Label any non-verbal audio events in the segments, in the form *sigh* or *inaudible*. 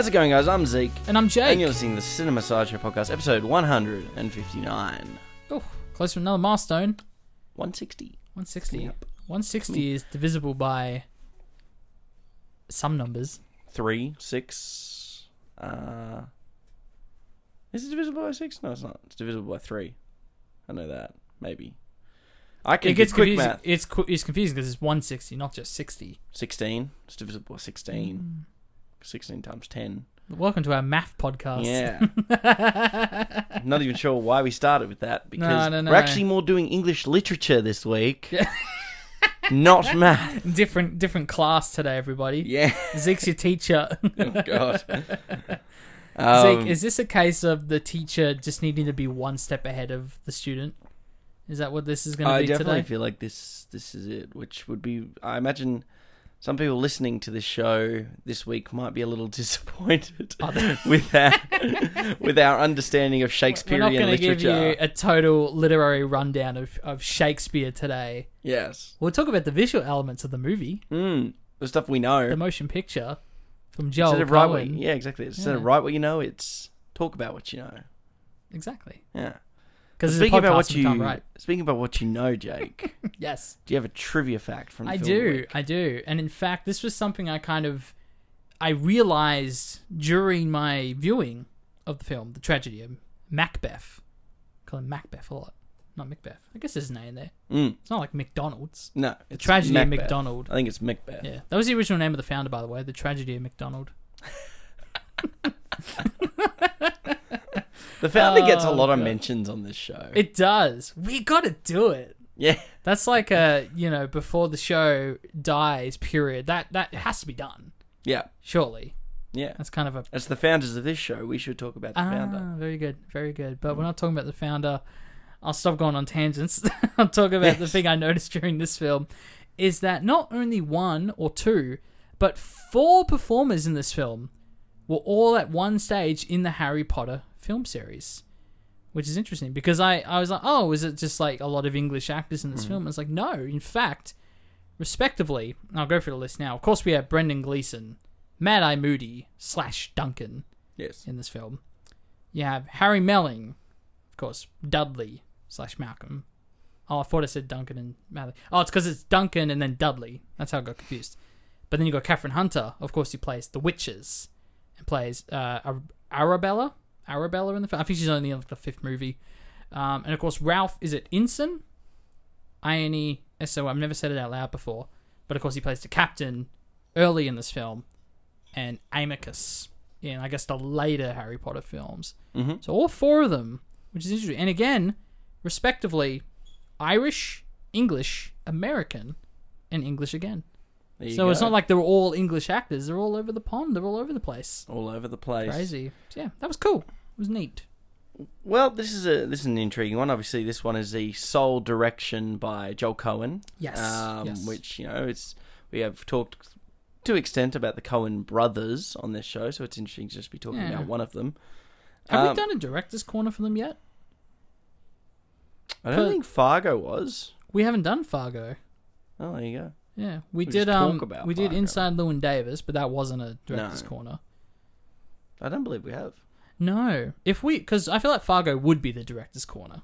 How's it going, guys? I'm Zeke. And I'm Jake. And you're listening to the Cinema Sideshow Podcast, episode 159. Oh, close to another milestone. 160. 160. Yep. 160 is divisible by some numbers. 3, 6. Uh, is it divisible by 6? No, it's not. It's divisible by 3. I know that. Maybe. I can It gets quick confusing. math. It's it's confusing because it's 160, not just 60. 16. It's divisible by Mm. 16. 16 times 10. Welcome to our math podcast. Yeah. *laughs* Not even sure why we started with that because no, no. we're actually more doing English literature this week. *laughs* Not math. different different class today, everybody. Yeah. Zeke's your teacher. *laughs* Oh, God. Um, Zeke, is this a case of the teacher just needing to be one step ahead of the student? Is that what this is going to be today? I be definitely today? feel like this this is it, which would be I imagine some people listening to this show this week might be a little *laughs* disappointed *laughs* with our with our understanding of We're Shakespearean not going to give literature. you a total literary rundown of, of Shakespeare today. Yes. We'll talk about the visual elements of the movie, Mm, the stuff we know. the motion picture from Joel Instead of write what, yeah, exactly. Instead of Yeah. write what you know, it's talk about what you know. Exactly. Yeah. Because speaking about what you can't speaking about what you know, Jake, *laughs* Yes, do you have a trivia fact from? the I do. I do. And in fact, this was something I kind of I realized during my viewing of the film, the tragedy of Macbeth. I call him Macbeth a lot, not Macbeth. I guess there's an A in there. Mm, It's not like McDonald's. no, The tragedy Macbeth. of McDonald. I think it's Macbeth. Yeah, that was the original name of the founder, by the way. The tragedy of McDonald. *laughs* *laughs* The founder gets a Oh, lot of mentions on this show. It does. We got to do it. yeah, That's like a you know before the show dies period. That that has to be done. yeah, Surely yeah. that's kind of a As the founders of this show, we should talk about the founder. ah very good, very good. But we're not talking about the founder. I'll stop going on tangents. *laughs* I'll talk about the thing I noticed during this film is that not only one or two, but four performers in this film were all at one stage in the Harry Potter film series. Which is interesting because I, I was like, oh, is it just like a lot of English actors in this film? It's like, no, in fact, respectively, I'll go through the list now. Of course, we have Brendan Gleeson, Mad Eye Moody slash Duncan Yes. in this film. You have Harry Melling, of course, Dudley slash Malcolm. Oh, I thought I said Duncan and Malling. Oh, it's because it's Duncan and then Dudley. That's how I got confused. But then you got Kathryn Hunter, of course, who plays the witches and plays uh, Arabella. Arabella in the film. I think she's only in like, the fifth movie. Um, and of course, Ralph is it Inson? I N E S O. I've never said it out loud before, but of course he plays the captain early in this film, and Amycus in I guess the later Harry Potter films. hmm So all four of them, which is interesting, and again, respectively, Irish, English, American, and English again. So it's not like they're all English actors; they're all over the pond. They're all over the place. all over the place. Crazy. So, yeah, that was cool. It was neat. Well, this is a this is an intriguing one. Obviously, this one is the sole direction by Joel Coen. Yes, Um, yes. Which you know, it's we have talked to extent about the Coen brothers on this show, so it's interesting to just be talking Yeah. about one of them. Have Um, we done a director's corner for them yet? I don't think Fargo was. We haven't done Fargo. Oh, there you go. Yeah, we, We did. Um, we did Fargo. Inside Llewyn Davis, but that wasn't a director's No. corner. I don't believe we have. No, if we because I feel like Fargo would be the director's corner.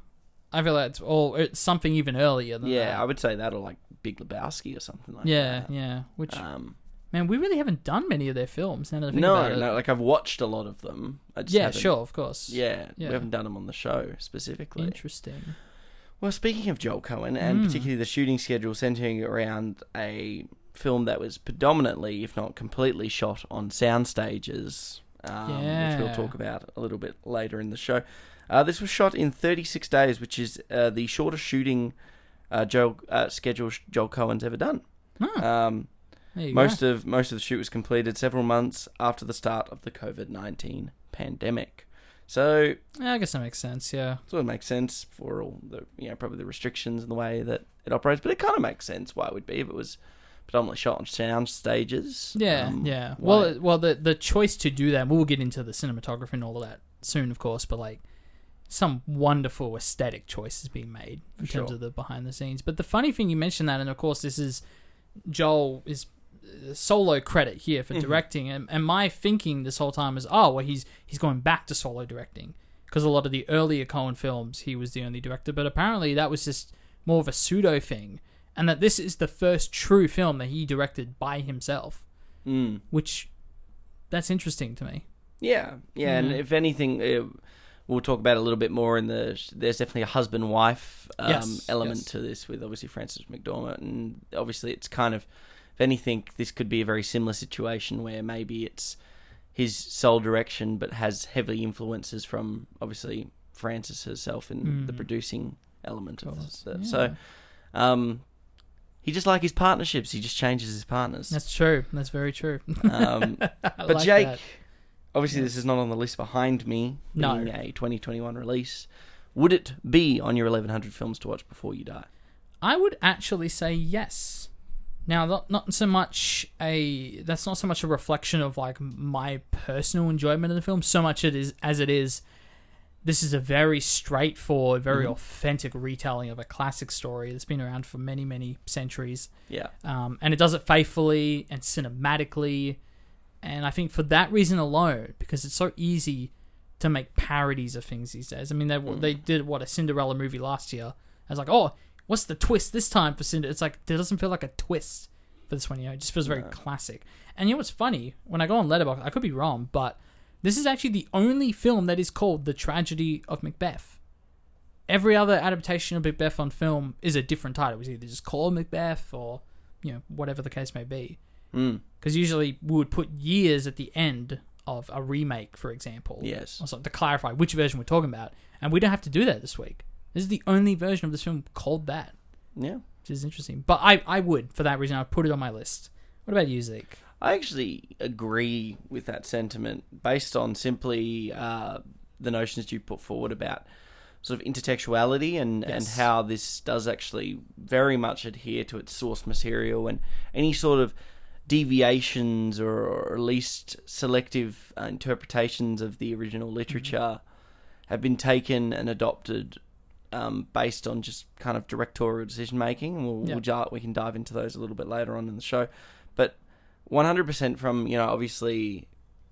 I feel like it's or it's something even earlier than Yeah, that. I would say that or like Big Lebowski or something like yeah, that. yeah. Which Um, man, we really haven't done many of their films. Now that I think no, about it. no, like I've watched a lot of them. I just yeah, haven't- sure, of course. Yeah, Yeah. we haven't done them on the show specifically. Interesting. Well, speaking of Joel Coen, and Mm. particularly the shooting schedule centering around a film that was predominantly, if not completely, shot on sound stages, um, which we'll talk about a little bit later in the show. Uh, this was shot in 36 days, which is uh, the shortest shooting uh, Joel uh, schedule Joel Coen's ever done. Oh, Um, there you most go. of most of the shoot was completed several months after the start of the COVID 19 pandemic. So Yeah, I guess that makes sense. Yeah. sort of makes sense for all the you know probably the restrictions and the way that it operates, but it kind of makes sense why it would be if it was predominantly shot on sound stages. Yeah, Um, yeah. why- Well, it- well, the the choice to do that. We'll get into the cinematography and all of that soon, of course. But like, some wonderful aesthetic choices being made in For terms sure. of the behind the scenes. But the funny thing you mentioned that, and of course, this is Joel is solo credit here Mm-hmm. for directing, and, and my thinking this whole time is, oh, well, he's he's going back to solo directing because a lot of the earlier Coen films he was the only director, but apparently that was just more of a pseudo thing, and that this is the first true film that he directed by himself, Mm. which that's interesting to me. Yeah, yeah, and Mhm. if anything, uh, we'll talk about it a little bit more in the. There's definitely a husband wife um, Yes, element yes. to this with obviously Frances McDormand, and obviously it's kind of, if anything, this could be a very similar situation where maybe it's his sole direction, but has heavy influences from obviously Frances herself in the Mhm. producing element of course, the, yeah. So, um, he just like his partnerships. He just changes his partners. That's true. That's very true. Um, *laughs* but like Jake, that. obviously, Yeah. this is not on the list behind me. No. a 2021 release. Would it be on your 1100 films to watch before you die? I would actually say yes. Now, not not so much a that's not so much a reflection of like my personal enjoyment of the film, so much it is as it is. This is a very straightforward, very Mhm. authentic retelling of a classic story that's been around for many, many centuries, Yeah, um, and it does it faithfully and cinematically. And I think for that reason alone, because it's so easy to make parodies of things these days. I mean, they Mm. they did what a Cinderella movie last year. I was like, oh, what's the twist this time for Cinder? It's like it doesn't feel like a twist for this one. You know, it just feels very No. classic. And you know what's funny? When I go on Letterboxd, I could be wrong, but this is actually the only film that is called The Tragedy of Macbeth. Every other adaptation of Macbeth on film is a different title. It's either just called Macbeth or you know whatever the case may be. mm. Because usually we would put years at the end of a remake, for example yes, or something to clarify which version we're talking about. And we don't have to do that this week. This is the only version of this film called that, yeah. which is interesting. But I, I would, for that reason, I would put it on my list. What about you, Zeke? I actually agree with that sentiment based on simply uh, the notions you put forward about sort of intertextuality and, and how this does actually very much adhere to its source material and any sort of deviations or, or at least selective uh, interpretations of the original literature have been taken and adopted um, based on just kind of directorial decision making. We'll, Yeah. we'll jar- we can dive into those a little bit later on in the show, but 100% from you know obviously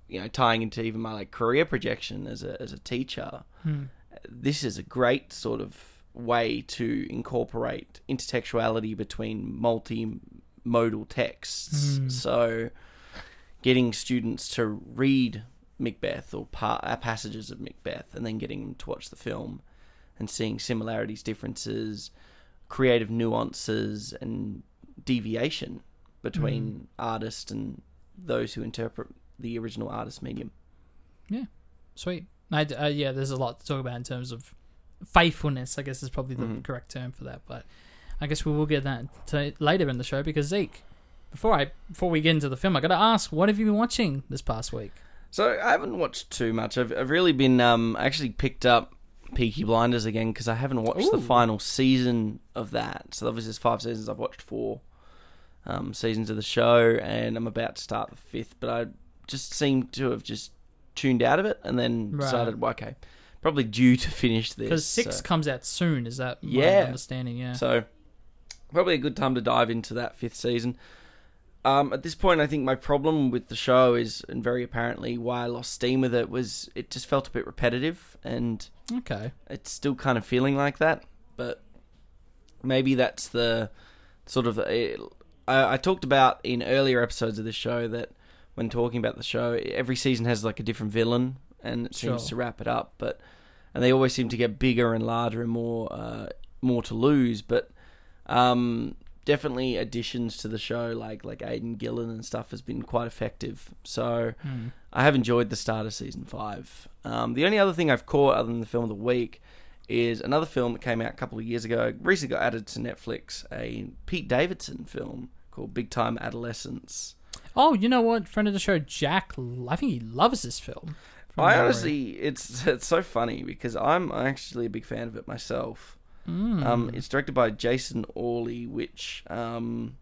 you know tying into even my like career projection as a as a teacher Hmm. this is a great sort of way to incorporate intertextuality between multimodal texts Hmm. so getting students to read Macbeth or pa- passages of Macbeth and then getting them to watch the film and seeing similarities differences creative nuances and deviation between artists and those who interpret the original artist medium. Yeah, sweet. I, uh, yeah, there's a lot to talk about in terms of faithfulness, I guess is probably the Mhm. correct term for that. But I guess we will get that to later in the show because, Zeke, before I before we get into the film, I got to ask, what have you been watching this past week? So I haven't watched too much. I've, I've really been um actually picked up Peaky Blinders again because I haven't watched the final season of that. So obviously there's five seasons. I've watched four um, seasons of the show, and I'm about to start the fifth. But I just seem to have just tuned out of it, and then Right. decided, well, okay, probably due to finish this Because six so- comes out soon. Is that my Yeah. understanding? Yeah. So probably a good time to dive into that fifth season. Um, at this point, I think my problem with the show is, and very apparently why I lost steam with it, was it just felt a bit repetitive, and okay. it's still kind of feeling like that. But maybe that's the sort of. I, I talked about in earlier episodes of this show that when talking about the show, every season has like a different villain, and it seems Sure. to wrap it up. But and they always seem to get bigger and larger and more uh, more to lose. But um, definitely additions to the show, like like Aidan Gillen and stuff, has been quite effective. So Hmm. I have enjoyed the start of season five. Um, the only other thing I've caught, other than the film of the week, is another film that came out a couple of years ago. Recently got added to Netflix, a Pete Davidson film called Big Time Adolescence. Oh, you know what? Friend of the show, Jack. I think he loves this film. I honestly, it's *laughs* it's so funny because I'm actually a big fan of it myself. Mm. Um, it's directed by Jason Orley, which, um,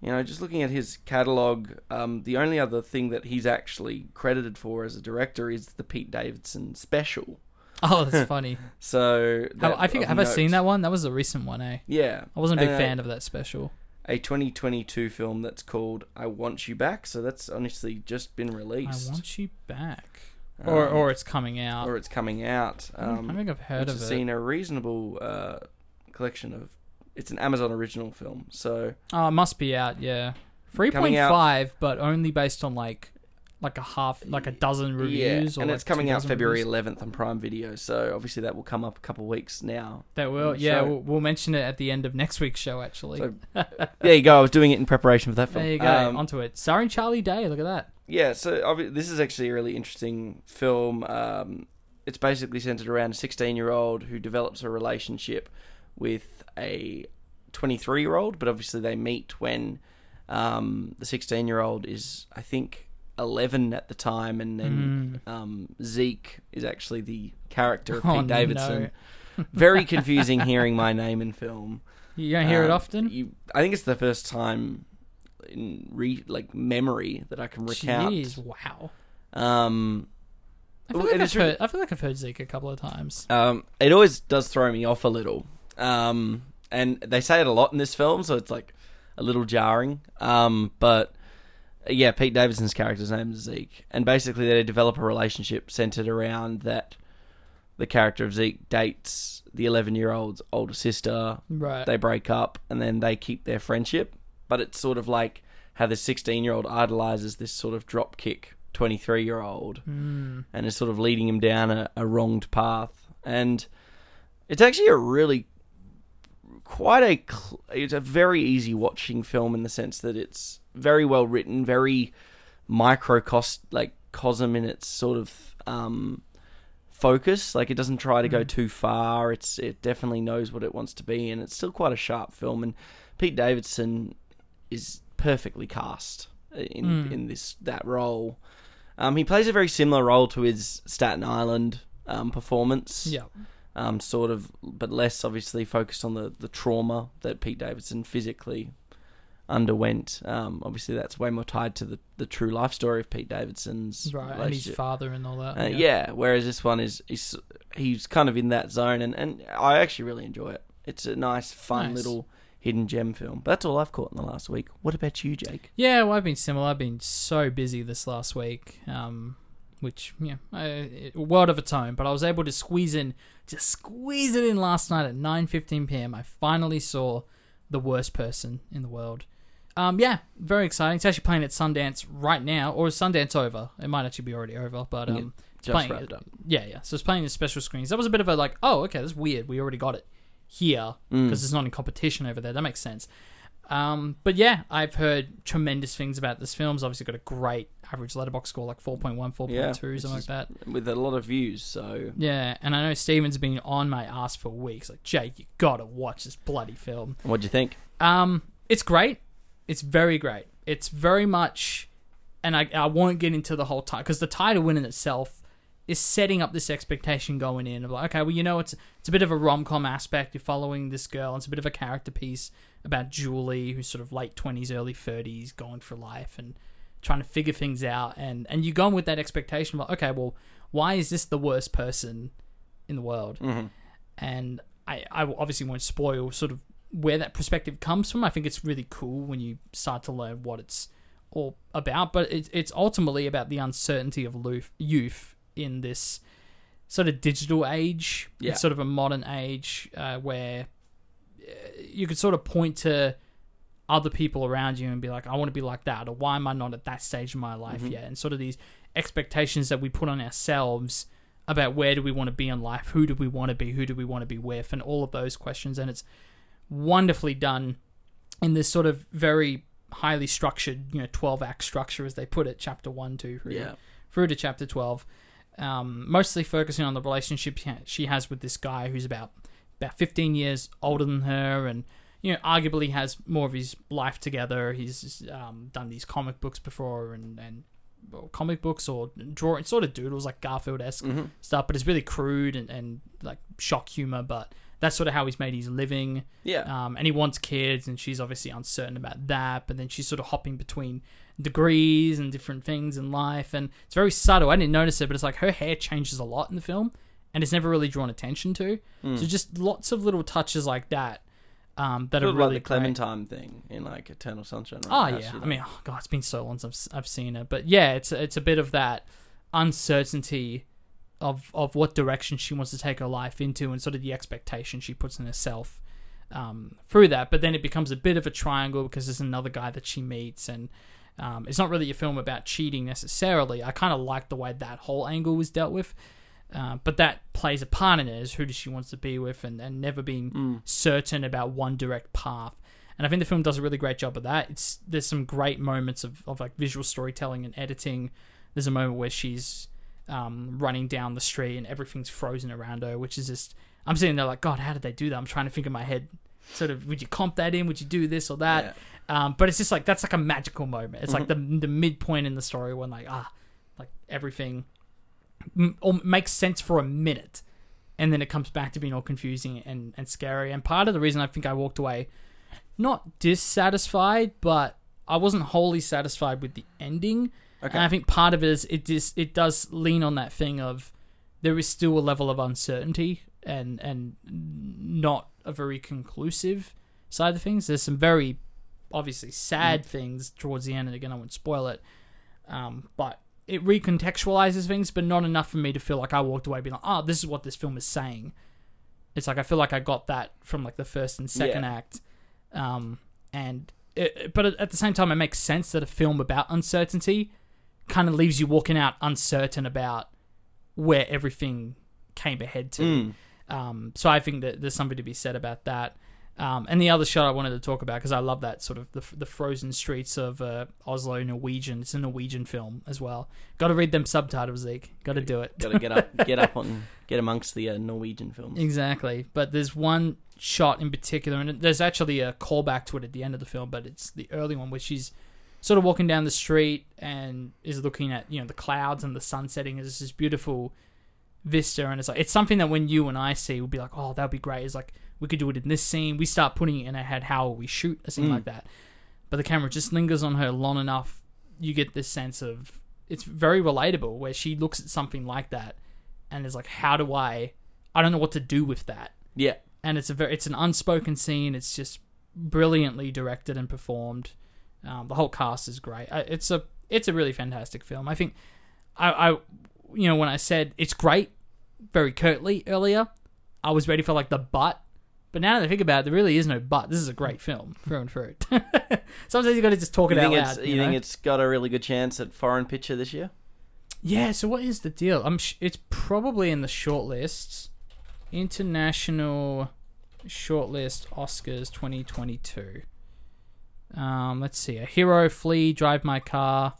you know, just looking at his catalog, um, the only other thing that he's actually credited for as a director is the Pete Davidson special. *laughs* oh, that's funny. *laughs* So that- I think have I seen that one? That was a recent one, eh? Yeah, I wasn't a big And, uh, fan of that special. a 2022 film that's called I Want You Back. So that's honestly just been released. I want you back, or Um, or it's coming out. or it's coming out. I don't- Um, I think I've heard of it. seen a reasonable uh, collection of. It's an Amazon original film, so Oh, it must be out. Yeah, three point five, but only based on like like a half, like a dozen reviews. yeah, or and like it's coming out February 11th on Prime Video. So obviously that will come up a couple of weeks now. That will, yeah, we'll, we'll mention it at the end of next week's show. Actually, So there you go. I was doing it in preparation for that film. there you go. Um, Onto it. Starring Charlie Day. Look at that. Yeah, so this is actually a really interesting film. Um, it's basically centered around a 16 year old who develops a relationship with a 23 year old, but obviously they meet when um, the 16 year old is, I think, 11 at the time, and then um, Zeke is actually the character of Pete Oh, Davidson. Very confusing hearing my name in film. You don't hear it Um, often. You, I think it's the first time in re like memory that I can recount. Jeez, wow. Um, I feel, like it I've heard, I feel like I've heard Zeke a couple of times. um, it always does throw me off a little. Um, and they say it a lot in this film, so it's like a little jarring. Um, but yeah, Pete Davidson's character's name is Zeke, and basically they develop a relationship centered around that. The character of Zeke dates the 11 year old's older sister. Right. They break up, and then they keep their friendship. But it's sort of like how the 16 year old idolizes this sort of dropkick 23 year old. Hmm. and is sort of leading him down a, a wronged path. And it's actually a really quite a cl- it's a very easy watching film in the sense that it's very well written, very microcosm like cosm in its sort of um, focus. Like it doesn't try to go too far. It's it definitely knows what it wants to be, and it's still quite a sharp film. And Pete Davidson is perfectly cast in Mm. in this that role. Um, he plays a very similar role to his Staten Island um, performance. Yeah. Um, sort of, but less obviously focused on the, the trauma that Pete Davidson physically underwent. Um, obviously, that's way more tied to the, the true life story of Pete Davidson's Right. And his father and all that. Uh, yeah. whereas this one is, is he's kind of in that zone, and, and I actually really enjoy it. It's a nice, fun Nice. little hidden gem film. But that's all I've caught in the last week. What about you, Jake? Yeah, well, I've been similar. I've been so busy this last week, um, which yeah, a world of its own. But I was able to squeeze in, just squeeze it in last night at nine fifteen p.m. I finally saw the worst person in the world. Um, yeah, very exciting. It's actually playing at Sundance right now, or is Sundance over? It might actually be already over, but um, it's Just playing. up. Yeah, yeah. So it's playing in special screens. That was a bit of a like, oh, okay, that's weird. We already got it here Mm. because it's not in competition over there. That makes sense. Um, but yeah, I've heard tremendous things about this film. It's obviously got a great average Letterboxd score, like 4.1, 4.2, Yeah, something like that. with a lot of views. So Yeah, and I know Steven's been on my ass for weeks. Like, Jake, you gotta watch this bloody film. what'd you think? Um, it's great. It's very great. It's very much, and I, I won't get into the whole time because the title win in itself is setting up this expectation going in of like, okay, well, you know, it's it's a bit of a rom com aspect. You're following this girl. It's a bit of a character piece about Julie, who's sort of late twenties, early thirties, going for life and trying to figure things out. And and you go in with that expectation of, like, okay, well, why is this the worst person in the world? Mm-hmm. and I, I obviously won't spoil sort of where that perspective comes from. I think it's really cool when you start to learn what it's all about, but it's it's ultimately about the uncertainty of youth in this sort of digital age, Yeah. It's sort of a modern age uh, where uh, you could sort of point to other people around you and be like, I want to be like that, or why am I not at that stage in my life Mhm. yet? And sort of these expectations that we put on ourselves about where do we want to be in life, who do we want to be, who do we want to be with, and all of those questions. And it's wonderfully done in this sort of very highly structured, you know, 12 act structure, as they put it, chapter 1, 2, 3 Yeah. through to chapter 12 um, mostly focusing on the relationship she she has with this guy who's about about 15 years older than her and you know arguably has more of his life together he's um, done these comic books before and and well, comic books or drawing sort of doodles like garfield-esque Mm-hmm. stuff but it's really crude and, and like shock humor but that's sort of how he's made his living Yeah. um, and he wants kids, and she's obviously uncertain about that. But then she's sort of hopping between degrees and different things in life, and it's very subtle. I didn't notice it, but it's like her hair changes a lot in the film, and it's never really drawn attention to. Mm. So just lots of little touches like that um, that Sort are really like the great. Clementine thing in like Eternal Sunshine. Oh Right? How yeah, I mean, oh, God, it's been so long since I've, I've seen it, but yeah, it's it's a bit of that uncertainty of of what direction she wants to take her life into, and sort of the expectation she puts in herself um, through that. But then it becomes a bit of a triangle because there's another guy that she meets, and um, it's not really a film about cheating necessarily. I kind of like the way that whole angle was dealt with. Uh, but that plays a part in it as who does she wants to be with and, and never being Mm. certain about one direct path. And I think the film does a really great job of that. It's there's some great moments of, of like visual storytelling and editing. There's a moment where she's um, running down the street and everything's frozen around her, which is just I'm sitting there like, God, how did they do that? I'm trying to think in my head, sort of, would you comp that in? Would you do this or that? Um, but it's just like that's like a magical moment. It's like the the midpoint in the story when like ah, like everything m- or makes sense for a minute, and then it comes back to being all confusing and and scary. And part of the reason I think I walked away not dissatisfied, but I wasn't wholly satisfied with the ending. Okay. And I think part of it is it just it does lean on that thing of there is still a level of uncertainty and and not a very conclusive side of things. There's some very obviously sad things towards the end, and again I won't spoil it. Um, but it recontextualizes things, but not enough for me to feel like I walked away being like, oh, this is what this film is saying. It's like I feel like I got that from like the first and second Yeah. act, um, and it, but at the same time, it makes sense that a film about uncertainty kind of leaves you walking out uncertain about where everything came ahead to. Mm. Um, so I think that there's something to be said about that. Um, and the other shot I wanted to talk about because I love that sort of the, the frozen streets of uh, Oslo, Norwegian. It's a Norwegian film as well. Got to read them subtitles, Zeke. Got to do it. Got to get up, *laughs* get up on, get amongst the uh, Norwegian films. Exactly. But there's one shot in particular, and there's actually a callback to it at the end of the film, but it's the early one where she's sort of walking down the street and is looking at you know the clouds and the sun setting. It's this beautiful vista, and it's like it's something that when you and I see, we'll be like, oh, that'd be great. It's like we could do it in this scene. We start putting it in our head. How we shoot a scene Mm. like that? But the camera just lingers on her long enough. You get this sense of it's very relatable where she looks at something like that and is like, how do I? I don't know what to do with that Yeah. and it's a very it's an unspoken scene. It's just brilliantly directed and performed. Um, the whole cast is great. It's a it's a really fantastic film. I think I, I you know when I said it's great very curtly earlier, I was ready for like the but. But now that I think about it, there really is no but. This is a great film through and through. *laughs* Sometimes you got to just talk You it out think it's loud. you, you think it's got a really good chance at foreign picture this year? Yeah, so what is the deal? I'm sh- it's probably in the shortlists. International shortlist Oscars 2022. Um, let's see. A hero, flee, drive my car.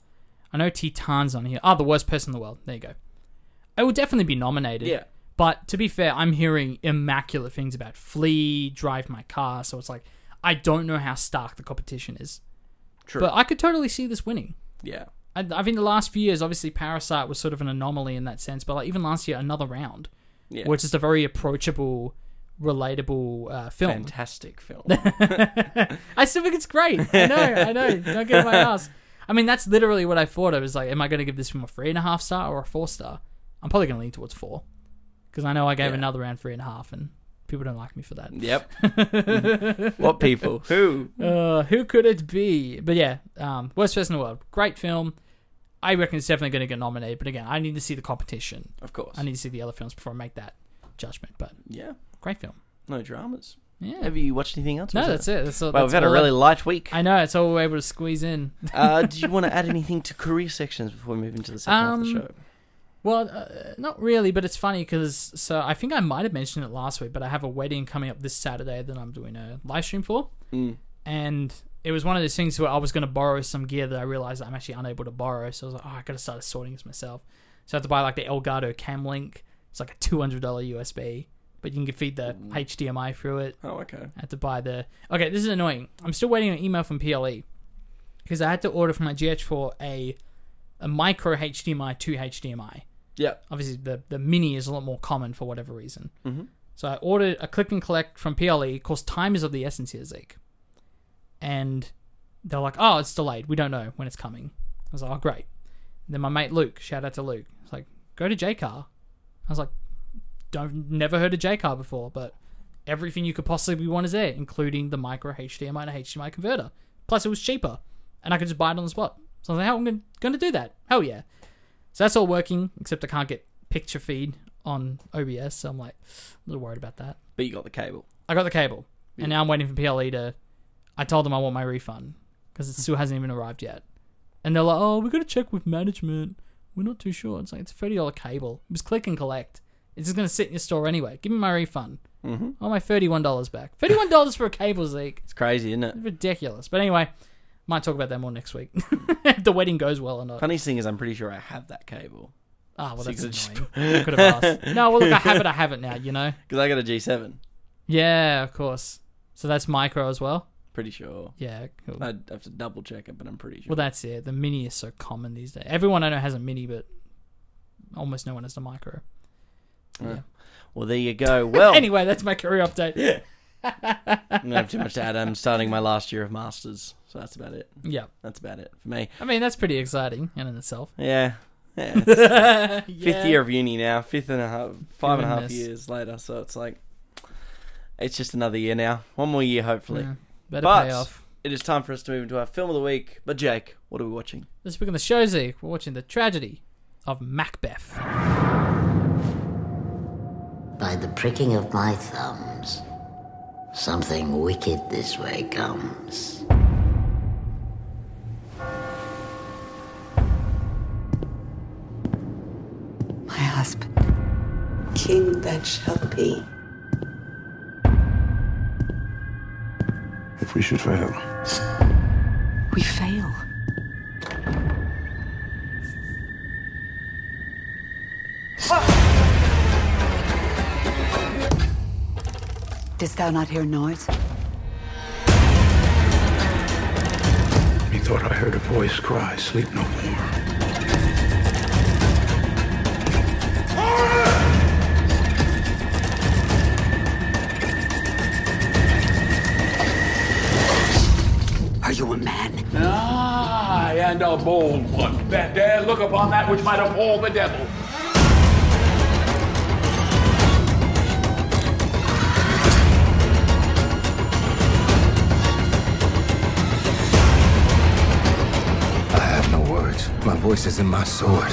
I know Titane's on here. Ah, the worst person in the world. There you go. It will definitely be nominated. Yeah. But to be fair, I'm hearing immaculate things about Flee, Drive My Car, so it's like I don't know how stark the competition is. True. But I could totally see this winning. yeah. I, I think the last few years, obviously, Parasite was sort of an anomaly in that sense. But like even last year, another round, Yeah. which is a very approachable, relatable uh, film. Fantastic film. *laughs* *laughs* I still think it's great. I know, I know. Don't get my *laughs* ass. I mean, that's literally what I thought. I was like, am I going to give this film a three and a half star or a four star? I'm probably going to lean towards four because I know I gave Yeah. another round three and a half, and people don't like me for that. yep. *laughs* what people? Who? Uh, who could it be? But yeah, um, worst person in the world. Great film. I reckon it's definitely going to get nominated. But again, I need to see the competition. Of course. I need to see the other films before I make that judgment. But yeah. great film. No dramas. Yeah. Have you watched anything else? no, that's it. That's all, Well, that's we've had a really I, light week. I know. It's all we're able to squeeze in. uh, do you *laughs* want to add anything to career sections before we move into the second half of the Um, show? Well, uh, not really, but it's funny because so I think I might have mentioned it last week, but I have a wedding coming up this Saturday that I'm doing a live stream for, Mm. and it was one of those things where I was going to borrow some gear that I realized I'm actually unable to borrow, so I was like, oh, I got to start sorting this myself. So I had to buy like the Elgato Cam Link. It's like a two hundred dollar USB, but you can feed the HDMI through it. Oh, okay. I had to buy the. Okay, this is annoying. I'm still waiting on an email from PLE because I had to order for my GH4 a a micro HDMI to HDMI. Yep. Obviously, the the mini is a lot more common for whatever reason. Mm-hmm. So I ordered a click and collect from PLE. Of course, time is of the essence here, Zeke. And they're like, "Oh, it's delayed. We don't know when it's coming." I was like, "Oh, great." then my mate Luke, shout out to Luke, was like, "Go to Jaycar." I was like, "Don't never heard of Jaycar before, but everything you could possibly want is there, including the micro HDMI and HDMI converter. Plus, it was cheaper, and I could just buy it on the spot. So I was like, how am I going to do that? Hell yeah! So that's all working, except I can't get picture feed on OBS. So I'm like a little worried about that. But you got the cable. I got the cable, and now I'm waiting for PLE to. I told them I want my refund because it still hasn't even arrived yet, and they're like, "Oh, we got to check with management. We're not too sure." It's like it's a thirty dollar cable. It was click and collect. It's just gonna sit in your store anyway. Give me my refund. Mm-hmm. I want my thirty one dollars back. Thirty one dollars for a cable, Zeke. It's crazy, isn't it? It's ridiculous. But anyway, might talk about that more next week. *laughs* if the wedding goes well or not. Funniest thing is, I'm pretty sure I have that cable Ah, well, that's you could just- annoying. I could have asked. *laughs* No, well, look, I have it. I have it now. You know. because I got a G7. Yeah, of course. So that's micro as well. Pretty sure. Yeah, cool. I'd have to double check it, but I'm pretty sure. Well, that's it. The mini is so common these days. Everyone I know has a mini, but almost no one has the micro. Yeah. well, there you go. Well, *laughs* Anyway, that's my career update. Yeah. I don't have too much to add. I'm starting my last year of masters, so that's about it. Yeah. That's about it for me. I mean, that's pretty exciting in and itself. Yeah, yeah. *laughs* Fifth year of uni now. Fifth and a half, five and a half years later. So it's like, it's just another year now. One more year, hopefully. Yeah. Better But- pay off. It is time for us to move into our film of the week. But Jake, what are we watching? This week on the show, Zeke, we're watching the tragedy of Macbeth. By the pricking of my thumbs, something wicked this way comes. Husband. King that shall be. If we should fail, We fail. Didst thou not hear noise? methought I heard a voice cry, Sleep no more. And a bold one that dare look upon that which might appall the devil. I have no words. My voice is in my sword.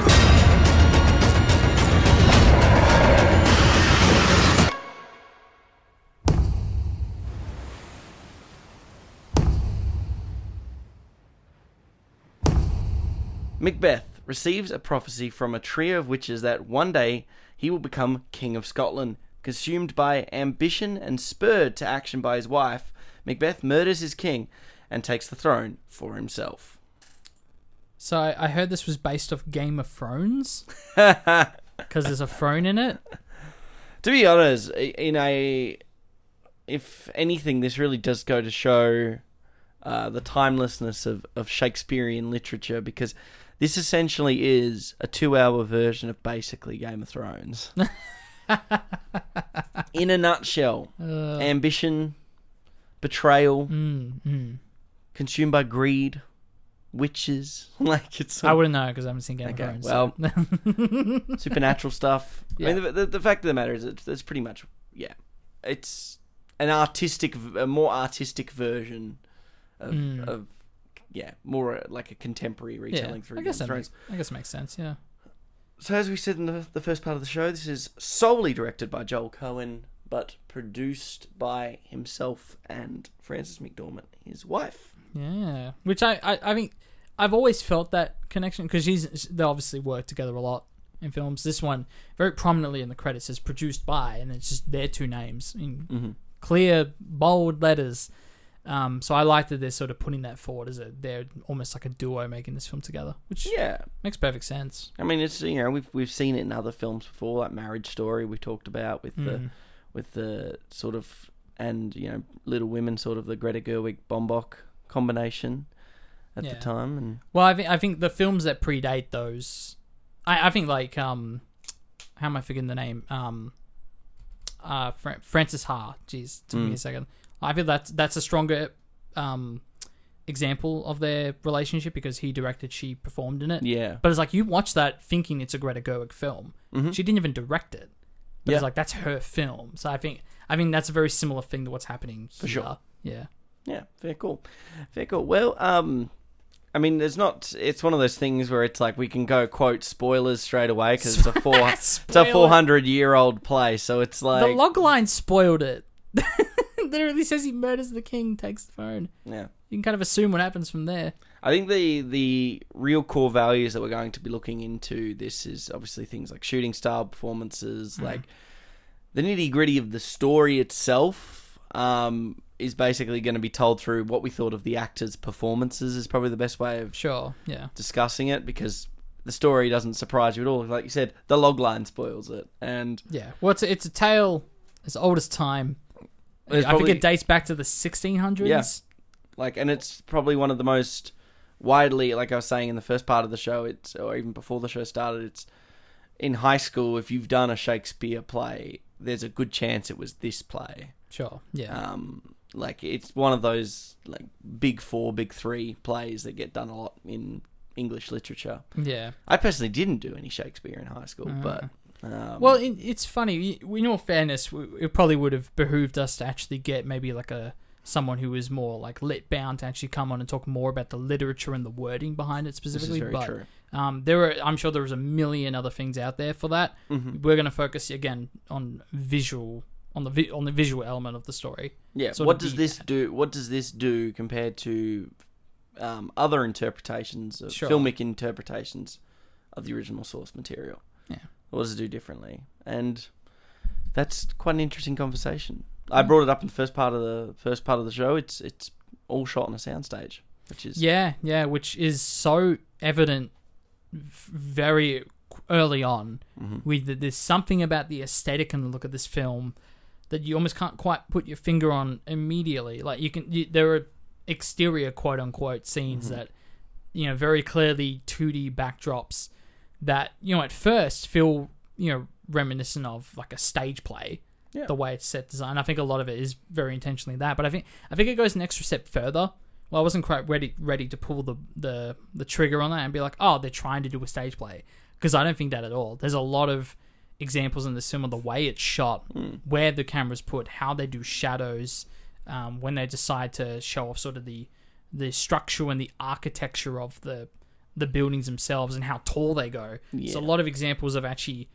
Macbeth receives a prophecy from a trio of witches that one day he will become King of Scotland. Consumed by ambition and spurred to action by his wife, Macbeth murders his king and takes the throne for himself. So I, heard this was based off Game of Thrones *laughs* because there's a throne in it. To be honest, in a if anything, this really does go to show uh, the timelessness of, of Shakespearean literature because this essentially is a two-hour version of basically Game of Thrones. *laughs* in a nutshell, Uh, ambition, betrayal, mm, mm. consumed by greed, witches, *laughs* like it's I wouldn't know because I haven't seen Game Okay, of Thrones. well, so- *laughs* supernatural stuff. I mean, the, the, the fact of the matter is, it's, it's pretty much yeah, it's an artistic, a more artistic version of, Mm. of yeah, more uh, like a contemporary yeah, retelling through I Game guess of that Thrones. makes, I guess it makes sense. Yeah. So as we said in the, the first part of the show, this is solely directed by Joel Coen, but produced by himself and Frances McDormand, his wife. Yeah, which I, I, I think I've always felt that connection because she's they obviously work together a lot in films. This one very prominently in the credits is produced by, and it's just their two names in Mm-hmm. clear bold letters. Um, so I like that they're sort of putting that forward as a they're almost like a duo making this film together, which Yeah, makes perfect sense. I mean, it's you know we've we've seen it in other films before, like Marriage Story. We talked about with Mm. the with the sort of and you know Little Women, sort of the Greta Gerwig Baumbach combination at Yeah. the time, and Well, I think I think the films that predate those, I, I think like um, how am I forgetting the name? Um, uh, Fra- Frances Ha. Jeez, took me a second. I feel that's that's a stronger um example of their relationship because he directed, she performed in it. yeah, But it's like you watch that thinking it's a Greta Gerwig film. She didn't even direct it. But Yeah. it's like that's her film. So I think I think that's a very similar thing to what's happening here. sure. Yeah. Yeah, fair cool. Fair cool. Well, um, I mean, there's not. It's one of those things where it's like we can go quote spoilers straight away because it's a *laughs* four. it's a four hundred year old play, so it's like the log line spoiled it. *laughs* Literally says he murders the king, takes the phone. yeah. You can kind of assume what happens from there. I think the the real core values that we're going to be looking into this is obviously things like shooting style performances, like the nitty gritty of the story itself. Um, is basically going to be told through what we thought of the actors' performances. Is probably the best way of Sure. Yeah. discussing it because the story doesn't surprise you at all. Like you said, the logline spoils it, and Yeah. Well, it's a, it's a tale as old as time. I probably- think it dates back to the 1600s. Yeah. like, and it's probably one of the most widely, like I was saying in the first part of the show, it's or even before the show started, it's in high school. If you've done a Shakespeare play, there's a good chance it was this play. Sure. Yeah. Um, like it's one of those like big four, big three plays that get done a lot in English literature. yeah. I personally didn't do any Shakespeare in high school, but um, Well, it, it's funny. In all fairness, it probably would have behooved us to actually get maybe like a someone who is more like lit bound to actually come on and talk more about the literature and the wording behind it specifically. but true. Um, there are, I'm sure there was a million other things out there for that. Mm-hmm. We're going to focus again on visual, on the vi- on the visual element of the story. Yeah. sort What does this do? What does this do compared to um, other interpretations, of Sure. filmic interpretations of the original source material? Yeah. What does it do differently? And that's quite an interesting conversation. Mm. I brought it up in the first part of the first part of the show. It's it's all shot on a soundstage, which is Yeah, yeah, which is so evident very early on. With the, there's something about the aesthetic and the look of this film that you almost can't quite put your finger on immediately. Like you can, you, there are exterior quote unquote scenes that you know very clearly 2D backdrops that you know at first feel you know reminiscent of like a stage play. Yeah. The way it's set design, I think a lot of it is very intentionally that. But I think I think it goes an extra step further. Well, I wasn't quite ready ready to pull the the the trigger on that and be like, oh, they're trying to do a stage play because I don't think that at all. There's a lot of examples in the film of the way it's shot, where the camera's put, how they do shadows, um, when they decide to show off sort of the the structure and the architecture of the the buildings themselves and how tall they go. It's a lot of examples of actually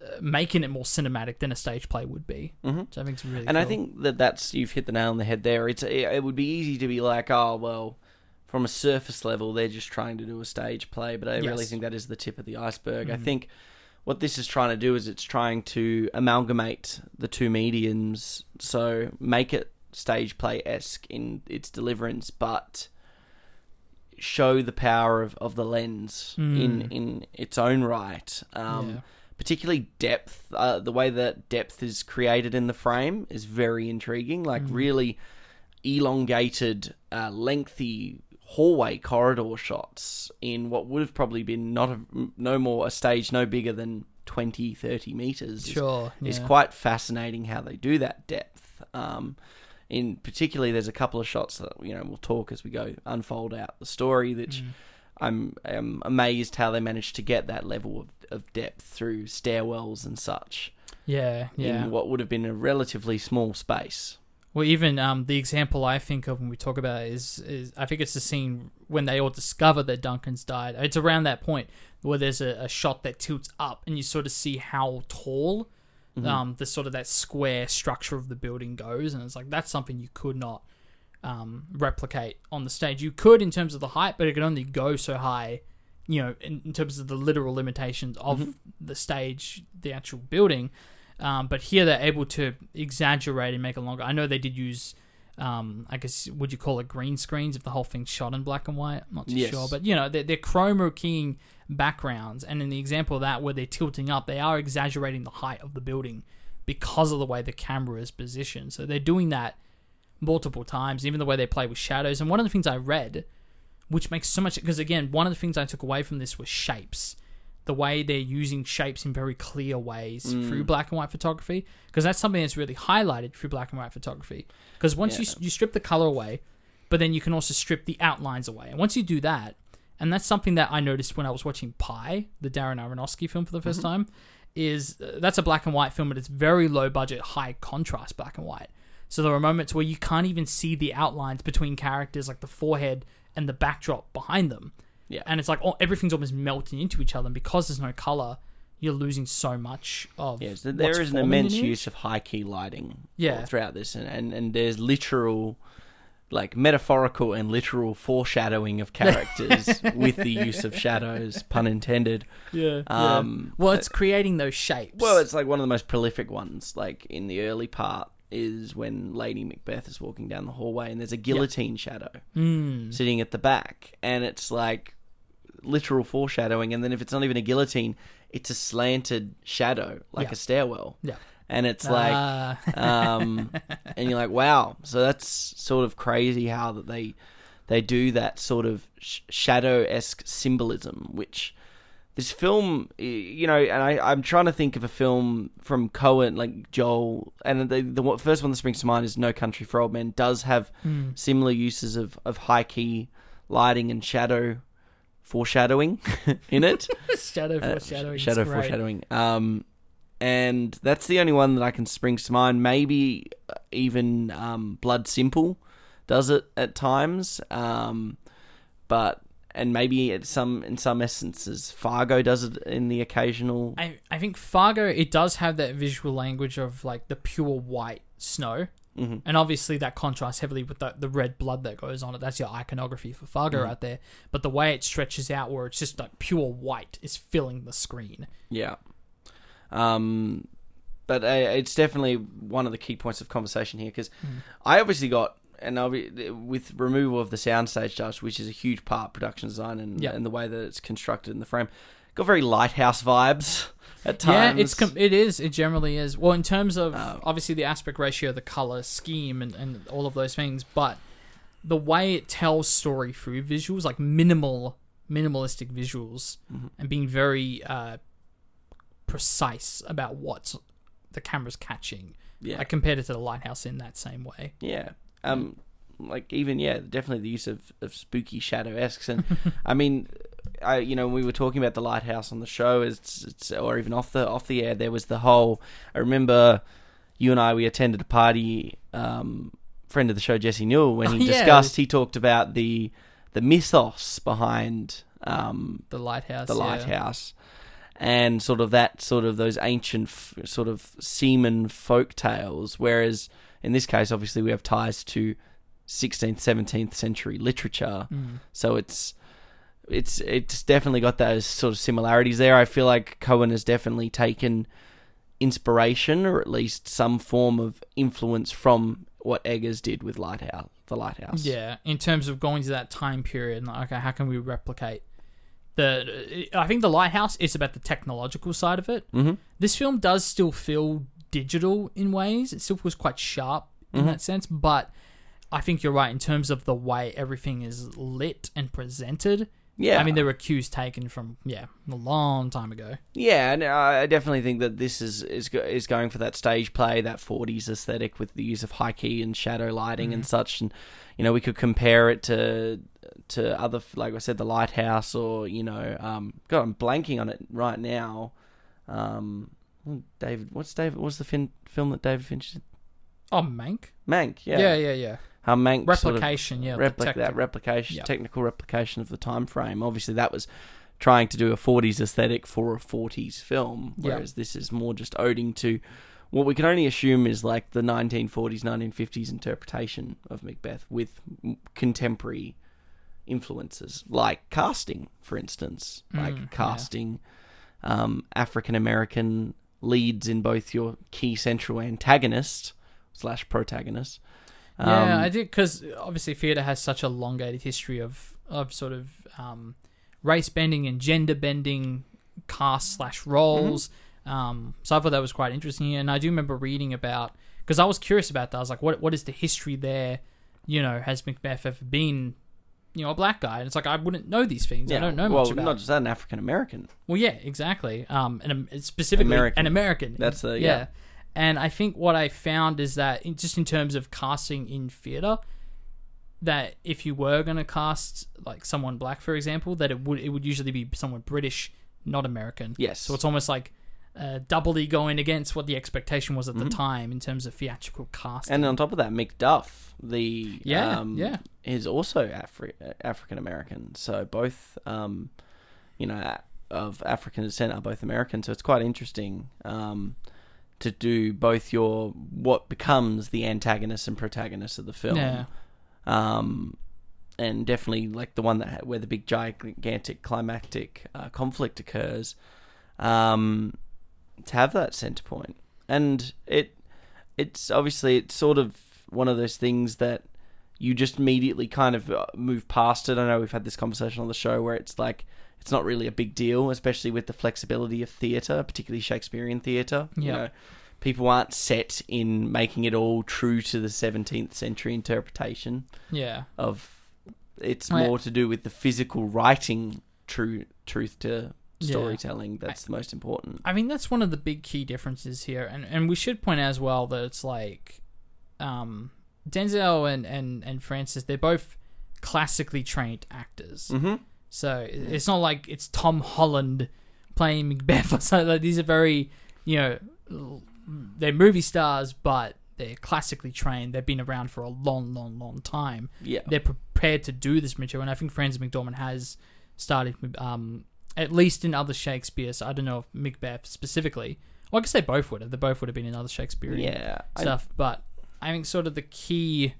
uh, making it more cinematic than a stage play would be, Mhm. which I think is really. And I think that that's you've hit the nail on the head there. It's it, would be easy to be like, oh well, from a surface level, they're just trying to do a stage play, but I really Yes. Mm-hmm. think that is the tip of the iceberg. I think what this is trying to do is it's trying to amalgamate the two mediums, so make it stage play esque in its deliverance, but show the power of, of the lens in in its own right. Um, Mm. Yeah. Particularly depth, uh, the way that depth is created in the frame is very intriguing. Like Mm. really elongated, uh, lengthy hallway corridor shots in what would have probably been not a, no more a stage no bigger than 20 30 meters Sure, is yeah. quite fascinating how they do that depth um in particularly there's a couple of shots that you know we'll talk as we go unfold out the story which Mm. I'm, I'm amazed how they managed to get that level of, of depth through stairwells and such yeah, yeah. in what would have been a relatively small space Well, even um, the example I think of when we talk about it is, is I think it's the scene when they all discover that Duncan's died. It's around that point where there's a, a shot that tilts up and you sort of see how tall um, the sort of that square structure of the building goes, and it's like that's something you could not um, replicate on the stage. You could in terms of the height, but it could only go so high. You know, in, in terms of the literal limitations of the stage, the actual building. Um, but here they're able to exaggerate and make it longer. I know they did use, um, I guess, would you call it green screens if the whole thing's shot in black and white? I'm not too Yes. sure. But, you know, they're, they're chroma keying backgrounds. And in the example of that, where they're tilting up, they are exaggerating the height of the building because of the way the camera is positioned. So they're doing that multiple times, even the way they play with shadows. And one of the things I read, which makes so much, because again, one of the things I took away from this was shapes the way they're using shapes in very clear ways through black and white photography because that's something that's really highlighted through black and white photography. Because once you, you strip the color away but then you can also strip the outlines away. And once you do that and that's something that i noticed when i was watching pi the darren aronofsky film for the 1st time is uh, that's a black and white film, but it's very low budget, high contrast black and white. So there are moments where you can't even see the outlines between characters, like the forehead and the backdrop behind them. Yeah. and it's like all, everything's almost melting into each other, and because there's no color, you're losing so much of. Yes, th- what's there is an immense use of high key lighting Yeah. throughout this, and, and, and there's literal, like metaphorical and literal foreshadowing of characters *laughs* with the use of shadows, pun intended. Yeah. Um, Well, it's creating those shapes. Well, it's like one of the most prolific ones. Like in the early part is when Lady Macbeth is walking down the hallway, and there's a guillotine shadow Hmm. sitting at the back, and it's like literal foreshadowing. And then if it's not even a guillotine, it's a slanted shadow, like Yeah. a stairwell. Yeah. and it's like, Ah. um, *laughs* and you're like, wow. So that's sort of crazy how that they they do that sort of sh- shadow esque symbolism, which this film, you know, and I, I'm trying to think of a film from Coen, like Joel, and the, the first one that springs to mind is No Country for Old Men, does have similar uses of, of high key lighting and shadow foreshadowing *laughs* in it. *laughs* shadow Uh, foreshadowing. is shadow foreshadowing. Um, and that's the only one that I can spring to mind. Maybe uh, even um, Blood Simple does it at times, um, but and maybe at some in some essences Fargo does it in the occasional. I, I think Fargo it does have that visual language of like the pure white snow, Mm-hmm. and obviously that contrasts heavily with the, the red blood that goes on it. That's your iconography for Fargo Mm-hmm. right there. But the way it stretches out, where it's just like pure white, is filling the screen. Yeah. Um, but uh, it's definitely one of the key points of conversation here because I obviously got and I'll be, with removal of the soundstage dust, which is a huge part production design and Yeah. and the way that it's constructed in the frame, got very lighthouse vibes at times. Yeah, it's com- it is. It generally is. Well, in terms of Oh. obviously the aspect ratio, the color scheme, and, and all of those things, but the way it tells story through visuals, like minimal, minimalistic visuals, Mm-hmm. and being very uh, precise about what the camera's catching. Yeah. I compared it to the lighthouse in that same way. Yeah. Um, like even yeah, definitely the use of, of spooky shadow esques, and *laughs* I mean, I you know we were talking about the lighthouse on the show, it's, it's or even off the off the air. There was the whole. I remember you and I we attended a party. Um, friend of the show Jesse Newell when he Oh, yeah. discussed, he talked about the the mythos behind um, The lighthouse. the yeah. lighthouse and sort of that sort of those ancient f- sort of seaman folk tales whereas in this case obviously we have ties to 16th 17th century literature so it's it's it's definitely got those sort of similarities there i feel like coen has definitely taken inspiration or at least some form of influence from what eggers did with lighthouse the lighthouse Yeah, in terms of going to that time period, and like, okay, how can we replicate the? I think the lighthouse is about the technological side of it. Mm-hmm. This film does still feel digital in ways. It still feels quite sharp in that sense, but I think you're right in terms of the way everything is lit and presented. Yeah. I mean there were cues taken from yeah a long time ago. Yeah, and I definitely think that this is is is going for that stage play, that '40s aesthetic with the use of high key and shadow lighting and such. And you know, we could compare it to to other, like I said, the Lighthouse, or you know, um, God, I'm blanking on it right now. Um, David, what's David? What's the fin- film that David Fincher did? Oh, Mank. Mank. Yeah, Yeah, yeah, yeah. How Mank sort of- Replication. yeah, replic- that replication, Yep. technical replication of the time frame. Obviously, that was trying to do a 40s aesthetic for a 40s film, Yeah. whereas this is more just oding to what we can only assume is like the 1940s, 1950s interpretation of Macbeth with contemporary influences, like casting, for instance, like casting um, African American leads in both your key central antagonist slash protagonist. Yeah, Um, I did because obviously theatre has such a elongated history of of sort of um, race bending and gender bending cast slash roles. Um, so I thought that was quite interesting, and I do remember reading about because I was curious about that. I was like, what what is the history there? You know, has Macbeth ever been? You know, a black guy, and it's like I wouldn't know these things. I don't know well, much about. not just that, an African American. Well, yeah, exactly. Um, and specifically American. an American. That's the- yeah. And I think what I found is that in, just in terms of casting in theater, that if you were going to cast like someone black, for example, that it would it would usually be someone British, not American. Yes. So it's almost like uh, doubly going against what the expectation was at the time in terms of theatrical casting. And on top of that, Macduff, the Yeah, um, yeah. is also Afri- African American. So both, um, you know, of African descent are both American. So it's quite interesting um, to do both your what becomes the antagonist and protagonist of the film. Yeah. Um, and definitely like the one that where the big gigantic climactic uh, conflict occurs. Um, to have that center point, and it it's obviously it's sort of one of those things that you just immediately kind of uh, move past it. I know we've had this conversation on the show where it's like it's not really a big deal, especially with the flexibility of theatre, particularly Shakespearean theatre. You Yeah. know, people aren't set in making it all true to the 17th century interpretation yeah. of it's yeah. more to do with the physical writing true truth to Yeah. storytelling that's the most important. I mean, that's one of the big key differences here, and and we should point out as well that it's like, um, Denzel and and and Frances, they're both classically trained actors. Mm-hmm. So it's not like it's Tom Holland playing Macbeth *laughs* or something. Like, these are very, you know, they're movie stars, but they're classically trained. They've been around for a long, long, long time. Yeah. They're prepared to do this material, and I think Frances McDormand has started, um, at least in other Shakespeare. So I don't know if Macbeth specifically. Well, I guess they both would have. They both would have been in other Shakespearean Yeah. I- stuff. but I think sort of the key,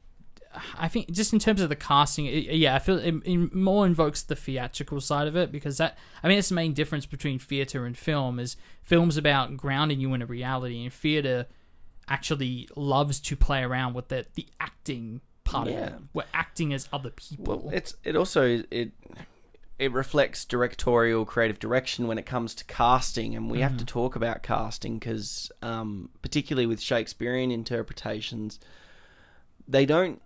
I think just in terms of the casting, it, yeah, I feel it, it more invokes the theatrical side of it because that I mean it's the main difference between theater and film is film's about grounding you in a reality and theater actually loves to play around with the the acting part of it. We're acting as other people. Well, it's it also it it reflects directorial creative direction when it comes to casting, and we have to talk about casting because, um, particularly with Shakespearean interpretations, they don't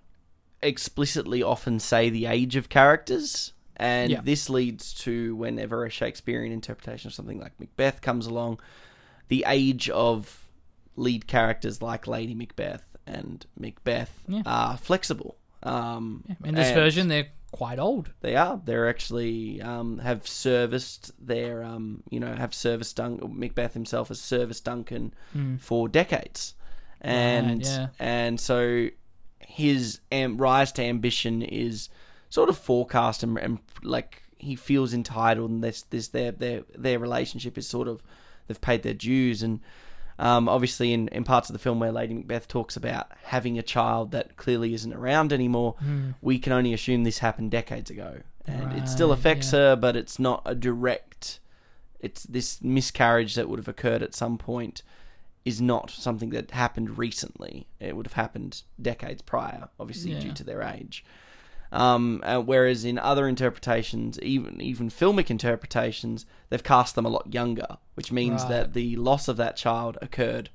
explicitly often say the age of characters. And Yeah. this leads to whenever a Shakespearean interpretation of something like Macbeth comes along, the age of lead characters like Lady Macbeth and Macbeth Yeah. are flexible. Um, in this and- version, they're quite old. they are. They're actually um, have serviced their, um, you know, have serviced Duncan. Macbeth himself has serviced Duncan for decades, and Hmm. yeah. and so his am- rise to ambition is sort of forecast and, and like he feels entitled, and this this their their their relationship is sort of they've paid their dues and. Um, obviously, in, in parts of the film where Lady Macbeth talks about having a child that clearly isn't around anymore, we can only assume this happened decades ago, and it still affects yeah. her, but it's not a direct. It's this miscarriage that would have occurred at some point is not something that happened recently. It would have happened decades prior, obviously Yeah. due to their age. Um, uh, whereas in other interpretations, even even filmic interpretations, they've cast them a lot younger, which means Right. that the loss of that child occurred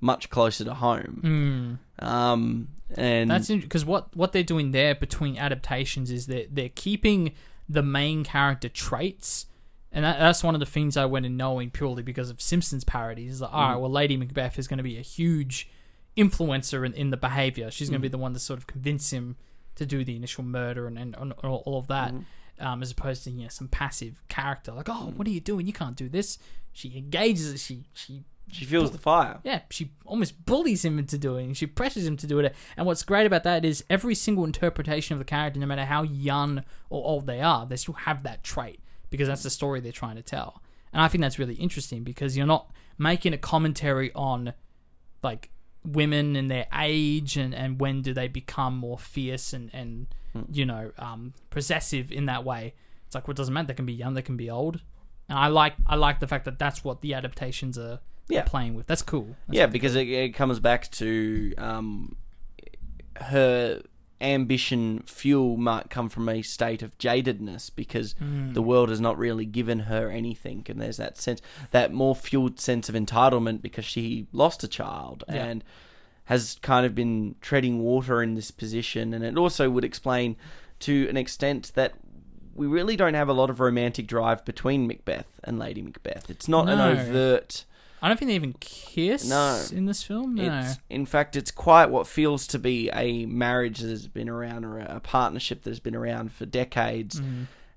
much closer to home. Um, and That's because what what they're doing there between adaptations is that they're keeping the main character traits, and that, that's one of the things I went in knowing purely because of Simpsons parodies. It's like, all right, well, Lady Macbeth is going to be a huge influencer in, in the behavior. She's going to be the one to sort of convince him to do the initial murder and, and, and all, all of that, um, as opposed to you know some passive character like, oh, what are you doing? You can't do this. She engages. She she she feels the fire. yeah, she almost bullies him into doing. She pressures him to do it. And what's great about that is every single interpretation of the character, no matter how young or old they are, they still have that trait because that's the story they're trying to tell. And I think that's really interesting because you're not making a commentary on like women and their age and, and when do they become more fierce and, and you know, um, possessive in that way. It's like, well, it doesn't matter. They can be young, they can be old. And I like I like the fact that that's what the adaptations are Yeah. playing with. That's cool. That's yeah, because it, it comes back to um, her ambition fuel might come from a state of jadedness because hmm. the world has not really given her anything, and there's that sense, that more fueled sense of entitlement because she lost a child Yeah. and has kind of been treading water in this position, and it also would explain to an extent that. We really don't have a lot of romantic drive between Macbeth and Lady Macbeth. It's not an overt I don't think they even kiss No. in this film. No. it's, in fact, it's quite what feels to be a marriage that has been around or a partnership that has been around for decades.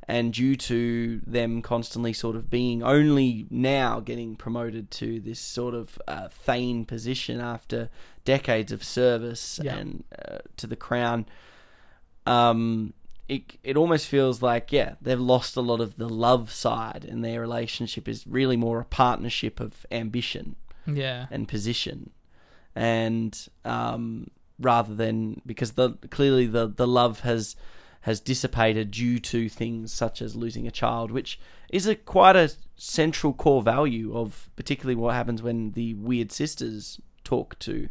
and due to them constantly sort of being only now getting promoted to this sort of uh, thane position after decades of service Yeah. and uh, to the crown, um, it it almost feels like yeah they've lost a lot of the love side, and their relationship is really more a partnership of ambition Yeah. and position, and um, rather than because the clearly the the love has has dissipated due to things such as losing a child, which is a quite a central core value of particularly what happens when the weird sisters talk to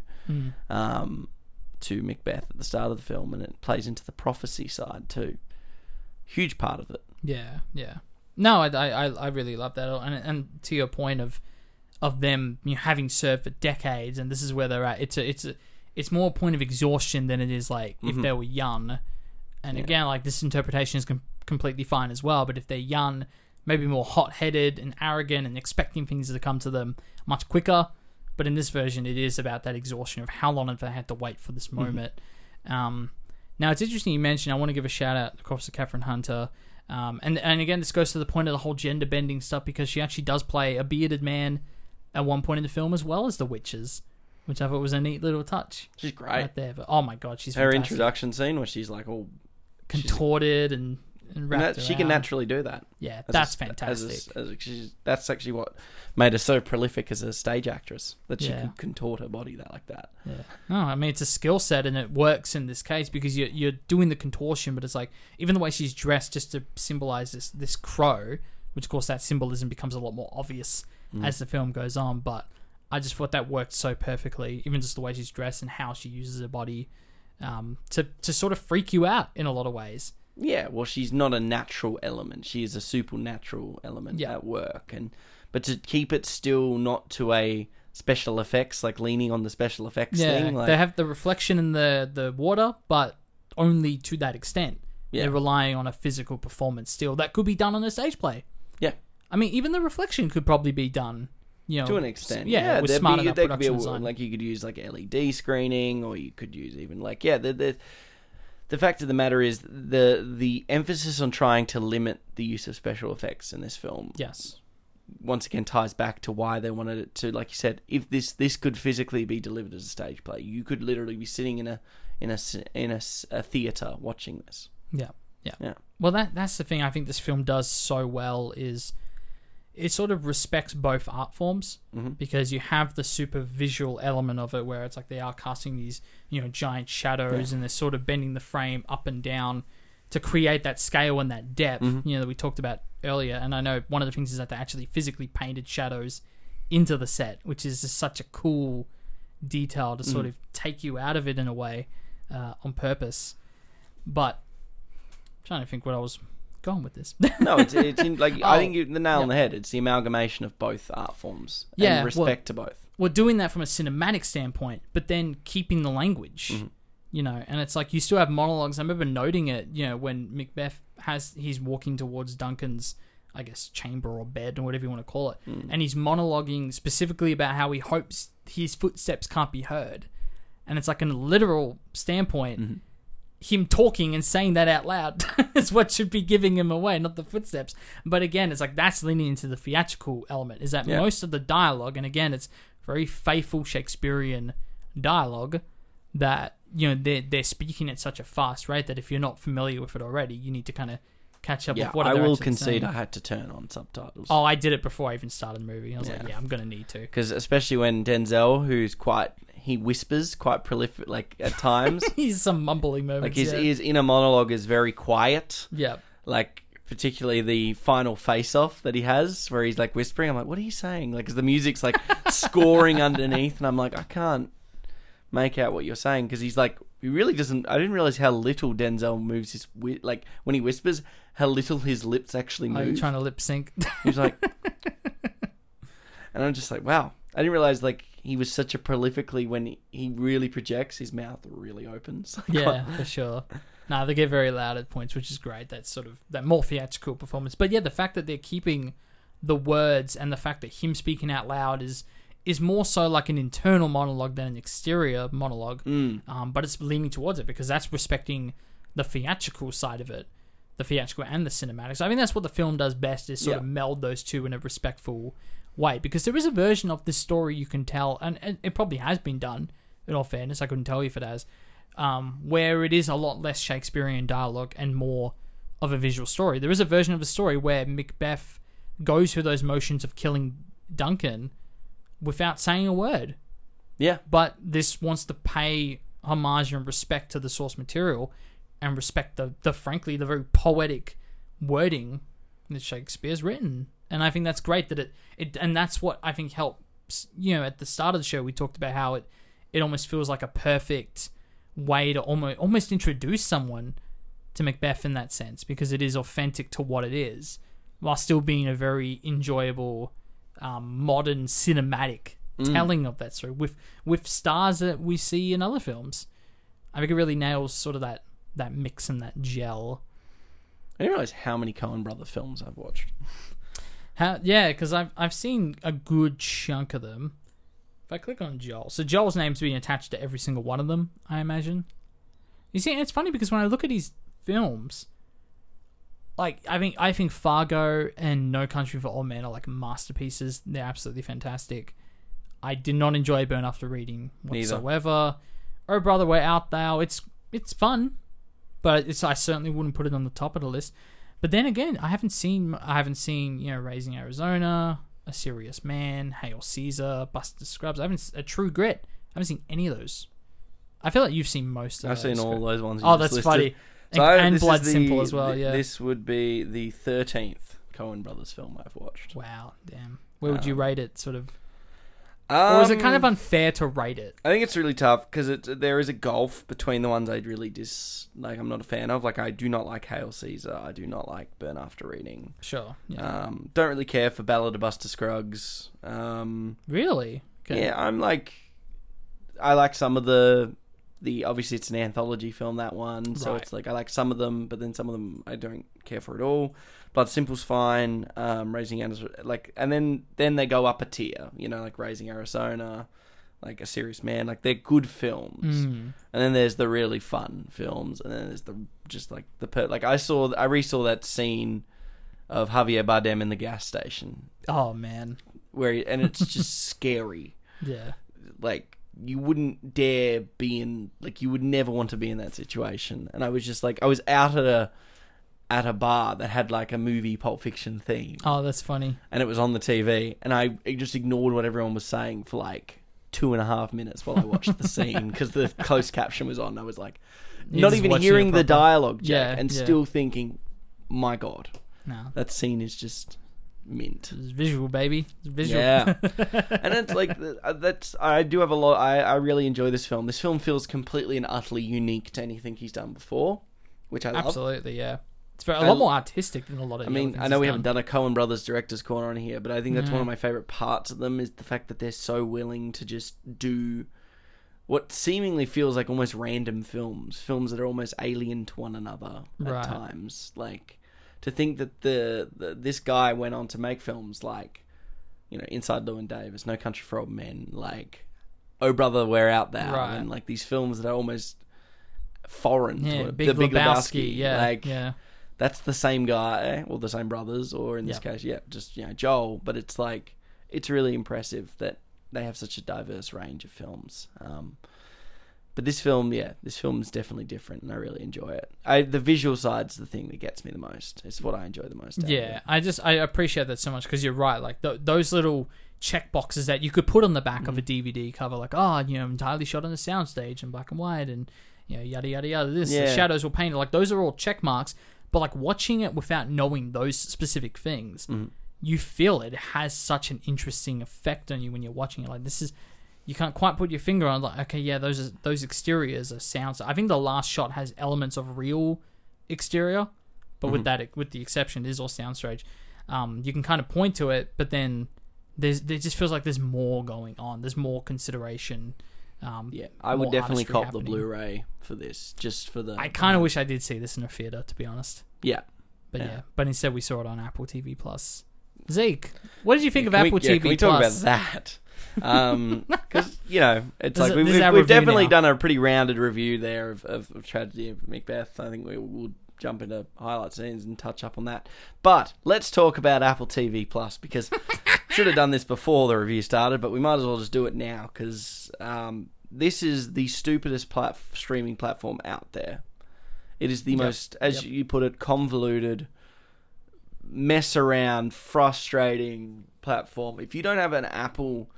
um, to Macbeth at the start of the film, and it plays into the prophecy side too. Huge part of it. Yeah, yeah. No, I, I, I really love that, and and to your point of of them you know, having served for decades, and this is where they're at. It's a it's a it's more a point of exhaustion than it is like if mm-hmm. they were young. And again, like this interpretation is com- completely fine as well. But if they're young, maybe more hot headed and arrogant and expecting things to come to them much quicker. But in this version, it is about that exhaustion of how long have they had to wait for this moment. Um, now it's interesting you mentioned. I want to give a shout out, of course, to Kathryn Hunter. Um, and and again, this goes to the point of the whole gender bending stuff because she actually does play a bearded man at one point in the film as well as the witches, which I thought was a neat little touch She's great. right there. But oh my god, she's Her fantastic. introduction scene where she's like all contorted and, and and wrapped that, she can naturally do that. Yeah, As a- that's as a- fantastic. as a- she's, that's actually what made her so prolific as a stage actress that she Yeah. could contort her body that like that. Yeah. No, I mean it's a skill set and it works in this case because you're you're doing the contortion, but it's like even the way she's dressed just to symbolize this this crow, which of course that symbolism becomes a lot more obvious as the film goes on. But I just thought that worked so perfectly, even just the way she's dressed and how she uses her body um, to to sort of freak you out in a lot of ways. Yeah, well, she's not a natural element. She is a supernatural element Yeah. at work, and but to keep it still not to a special effects, like leaning on the special effects Yeah, thing. Like, they have the reflection in the the water, but only to that extent. Yeah. They're relying on a physical performance still that could be done on a stage play. yeah, I mean, even the reflection could probably be done, you know, to an extent. Yeah, with smart be, enough could be a, production design. like you could use like LED screening, or you could use even like yeah. The, the the fact of the matter is the the emphasis on trying to limit the use of special effects in this film yes, once again ties back to why they wanted it to like you said if this this could physically be delivered as a stage play you could literally be sitting in a in a in a theater watching this. Yeah, yeah, Yeah. Well, that that's the thing. I think this film does so well is it sort of respects both art forms Mm-hmm. because you have the super visual element of it where it's like they are casting these you know giant shadows and they're sort of bending the frame up and down to create that scale and that depth Mm-hmm. you know that we talked about earlier and I know one of the things is that they actually physically painted shadows into the set which is just such a cool detail to Mm. sort of take you out of it in a way uh, on purpose but I'm trying to think what I was going with this no it's, it's in, like i Oh, think you the nail on the head it's the amalgamation of both art forms Yeah, and well- respect to both we're doing that from a cinematic standpoint, but then keeping the language, Mm-hmm. you know, and it's like you still have monologues. I remember noting it, you know, when Macbeth has he's walking towards Duncan's, I guess, chamber or bed or whatever you want to call it, Mm. and he's monologuing specifically about how he hopes his footsteps can't be heard, and it's like in a literal standpoint. Mm-hmm. Him talking and saying that out loud *laughs* is what should be giving him away, not the footsteps. But again, it's like that's leaning into the theatrical element. Is that Yeah. most of the dialogue, and again, it's very faithful Shakespearean dialogue that you know they're they're speaking at such a fast rate that if you're not familiar with it already, you need to kind of catch up yeah with what i will concede saying. i had to turn on subtitles Oh, I did it before I even started the movie. I was like, Yeah. yeah, I'm gonna need to. because especially when denzel who's quite he whispers quite prolific like at times *laughs* He's some mumbling moments. like his yeah. his inner monologue is very quiet yeah. like particularly the final face off that he has where he's like whispering i'm like what are you saying like 'cause the music's like *laughs* scoring underneath and i'm like i can't make out what you're saying because he's like he really doesn't i didn't realize how little denzel moves his like when he whispers how little his lips actually oh, move. Are you trying to lip sync? he's like *laughs* and i'm just like wow i didn't realize like he was such a prolifically when he, he really projects his mouth really opens *laughs* Like, yeah, for sure. No, they get very loud at points, which is great. That's sort of that more theatrical performance. But yeah, the fact that they're keeping the words and the fact that him speaking out loud is is more so like an internal monologue than an exterior monologue. Um, but it's leaning towards it because that's respecting the theatrical side of it. the theatrical and the cinematics. I mean, that's what the film does best is sort of meld those two in a respectful way because there is a version of this story you can tell, and, and it probably has been done. In all fairness, I couldn't tell you if it has, um, where it is a lot less Shakespearean dialogue and more of a visual story. There is a version of the story where Macbeth goes through those motions of killing Duncan without saying a word Yeah. but this wants to pay homage and respect to the source material and respect the, the frankly the very poetic wording that Shakespeare's written. And I think that's great that it, it and that's what I think helps you know, at the start of the show we talked about how it it almost feels like a perfect way to almost almost introduce someone to Macbeth in that sense because it is authentic to what it is while still being a very enjoyable um, modern cinematic telling of that story with with stars that we see in other films. I think it really nails sort of that that mix and that gel. I didn't realize how many Coen brother films I've watched. How, yeah, because I've I've seen a good chunk of them. If I click on Joel, so Joel's name's being attached to every single one of them. I imagine. You see, it's funny because when I look at his films, like I think I think Fargo and No Country for Old Men are like masterpieces. They're absolutely fantastic. I did not enjoy Burn After Reading Neither. whatsoever. Oh brother, where art thou. It's it's fun, but it's I certainly wouldn't put it on the top of the list. But then again, I haven't seen I haven't seen you know Raising Arizona, A Serious Man, Hail Caesar, Buster Scruggs. I haven't a True Grit. I haven't seen any of those. I feel like you've seen most of. Those. I've seen those. all those ones. Oh, that's listed. funny. And, So and this Blood the- Simple as well. Yeah. This would be the thirteenth Coen brothers film I've watched. Wow. Damn. Where would you Um, rate it? Sort of. Or is it kind of Um, unfair to rate it? I think it's really tough because it there is a gulf between the ones I really dis like. I'm not a fan of. Like I do not like Hail Caesar. I do not like Burn After Reading. Sure. Yeah. Um, don't really care for Ballad of Buster Scruggs. Um, really? Okay. Yeah, I'm like, I like some of the the. Obviously, it's an anthology film that one, so Right. it's like I like some of them, but then some of them I don't care for at all. Blood Simple's fine. Um, Raising Arizona, like, and then then they go up a tier. You know, like Raising Arizona, like A Serious Man. Like they're good films. Mm. And then there's the really fun films, and then there's the just like the per- like I saw I resaw that scene of Javier Bardem in the gas station Oh man. where he, and it's *laughs* just scary. Yeah. Like you wouldn't dare be in like you would never want to be in that situation. And I was just like I was out at a at a bar that had like a movie Pulp Fiction theme, Oh, that's funny. and it was on the TV, and I just ignored what everyone was saying for like two and a half minutes while I watched the scene because the *laughs* closed caption was on. I was like, You're not even hearing the dialogue, Jake, Yeah, and yeah. still thinking, my god, No. that scene is just mint. It's visual, baby. It's visual. Yeah, *laughs* and it's like uh, that's I do have a lot. I I really enjoy this film. This film feels completely and utterly unique to anything he's done before, which I love. Absolutely. Yeah. It's very, a I lot more artistic than a lot of. I mean, I know we haven't done a Coen Brothers director's corner on here, but I think that's one of mm. my favorite parts of them is the fact that they're so willing to just do what seemingly feels like almost random films, films that are almost alien to one another Right. at times. Like to think that the, the this guy went on to make films like you know Inside Llewyn Davis, No Country for Old Men, like Oh Brother, We're Out There, Right. and like these films that are almost foreign. Yeah, to it. Big, the Big Lebowski. Yeah. like yeah. That's the same guy or the same brothers or in this Yeah. case yeah just you know joel but it's like it's really impressive that they have such a diverse range of films um but this film yeah this film is definitely different and i really enjoy it i the visual side's the thing that gets me the most it's what i enjoy the most Yeah. I just I appreciate that so much because you're right. Like th- those little check boxes that you could put on the back of a Mm. DVD cover, like oh, you know, entirely shot on a soundstage in black and white, and you know, yada yada yada. This the shadows were painted. Like those are all check marks. But like watching it without knowing those specific things, Mm. you feel it has such an interesting effect on you when you're watching it. Like this is. You can't quite put your finger on like okay yeah those are, those exteriors are sounds. I think the last shot has elements of real exterior, but with that with the exception, it is all soundstage. Um, you can kind of point to it, but then there's it just feels like there's more going on. There's more consideration. Um, yeah i would definitely cop happening. the blu-ray for this just for the I kind of wish I did see this in a theater, to be honest. yeah But yeah. Yeah. but instead we saw it on Apple TV Plus. Zeke, what did you think of Can we- Apple yeah, TV Can we talk Plus? about that? *laughs* Um 'cause because you know it's This like we've, is we've, we've definitely now. done a pretty rounded review there of, of, of tragedy of Macbeth. I think we will jump into highlight scenes and touch up on that. But let's talk about Apple TV Plus because *laughs* should have done this before the review started, but we might as well just do it now because um, this is the stupidest plat- streaming platform out there. It is the most, as you put it, convoluted, mess around, frustrating platform. If you don't have an Apple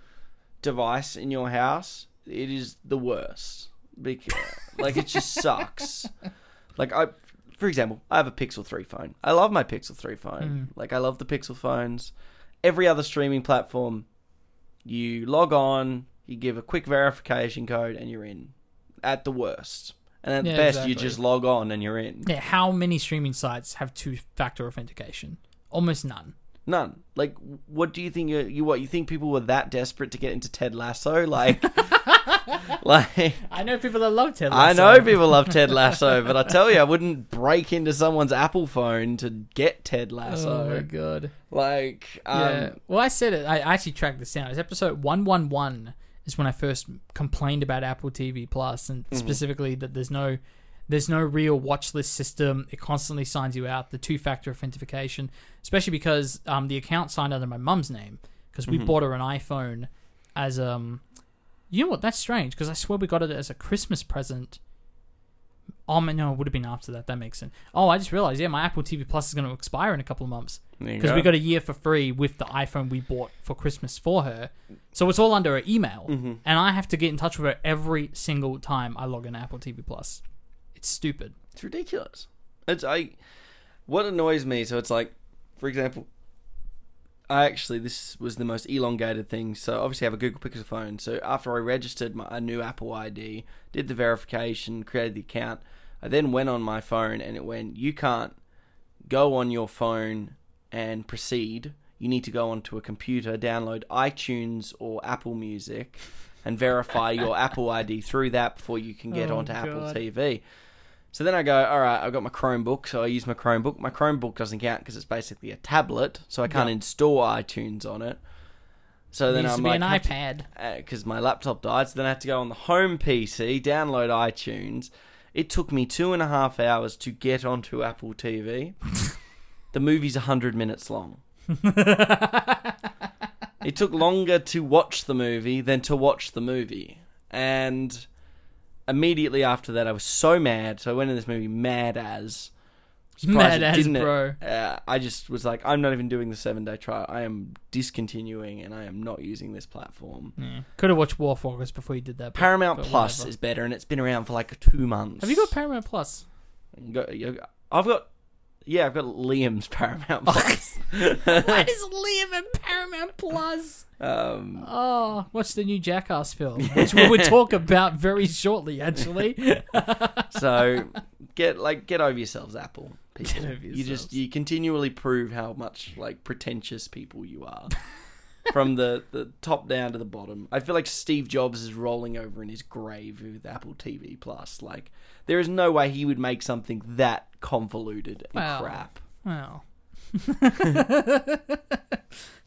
device in your house, it is the worst. Because, like it just sucks. *laughs* Like I, for example, I have a Pixel Three phone. I love my Pixel Three phone. Like I love the Pixel phones. Every other streaming platform, you log on, you give a quick verification code, and you're in. At the worst, and at Yeah, the best, you just log on and you're in. Yeah, how many streaming sites have two-factor authentication? Almost none. None. Like, what do you think? You, you what? You think people were that desperate to get into Ted Lasso? Like, *laughs* *laughs* like I know people that love Ted. I know people love Ted Lasso, but I tell you, I wouldn't break into someone's Apple phone to get Ted Lasso. Oh my god. like, um, yeah. Well, I said it. I actually tracked this down. It's episode one one one is when I first complained about Apple TV Plus and Mm-hmm. specifically that there's no there's no real watch list system. It constantly signs you out. The two factor authentication, especially because um, the account signed under my mum's name because Mm-hmm. we bought her an iPhone as um. You know what? That's strange because I swear we got it as a Christmas present. Oh man, no, it would have been after that. That makes sense. Oh, I just realized. Yeah, my Apple TV Plus is going to expire in a couple of months because go. we got a year for free with the iPhone we bought for Christmas for her. So it's all under her email, Mm-hmm. and I have to get in touch with her every single time I log into Apple TV Plus. It's stupid. It's ridiculous. It's I. What annoys me, so it's like, for example, I actually this was the most elongated thing. So obviously I have a Google Pixel phone. So after I registered my a new Apple ID, did the verification, created the account, I then went on my phone and it went, you can't go on your phone and proceed. You need to go onto a computer, download iTunes or Apple Music, and verify your *laughs* Apple ID through that before you can get Oh, onto Apple TV. So then I go, all right, I've got my Chromebook, so I use my Chromebook. My Chromebook doesn't count because it's basically a tablet, so I can't install iTunes on it. So then I'm like, an iPad. Uh, because my laptop died. So then I had to go on the home PC, download iTunes. It took me two and a half hours to get onto Apple TV. *laughs* the movie's 100 minutes long. *laughs* it took longer to watch the movie than to watch the movie. And immediately after that, I was so mad. So I went in this movie mad as. Mad as, didn't- bro. Uh, I just was like, I'm not even doing the seven day trial. I am discontinuing and I am not using this platform. Could have watched War Focus before you did that. but- Paramount but Plus whatever. is better, and it's been around for like two months. Have you got Paramount Plus? I've got. Yeah, I've got Liam's *laughs* Paramount Plus. *laughs* Why does Liam have Paramount Plus? um, Oh, what's the new Jackass film? *laughs* Which we would talk about very shortly, actually. so get like get over yourselves, Apple. People. Get over You just you continually prove how much like pretentious people you are. From the, the top down to the bottom, I feel like Steve Jobs is rolling over in his grave with Apple TV Plus. Like, there is no way he would make something that convoluted and Wow. crap. Well. *laughs*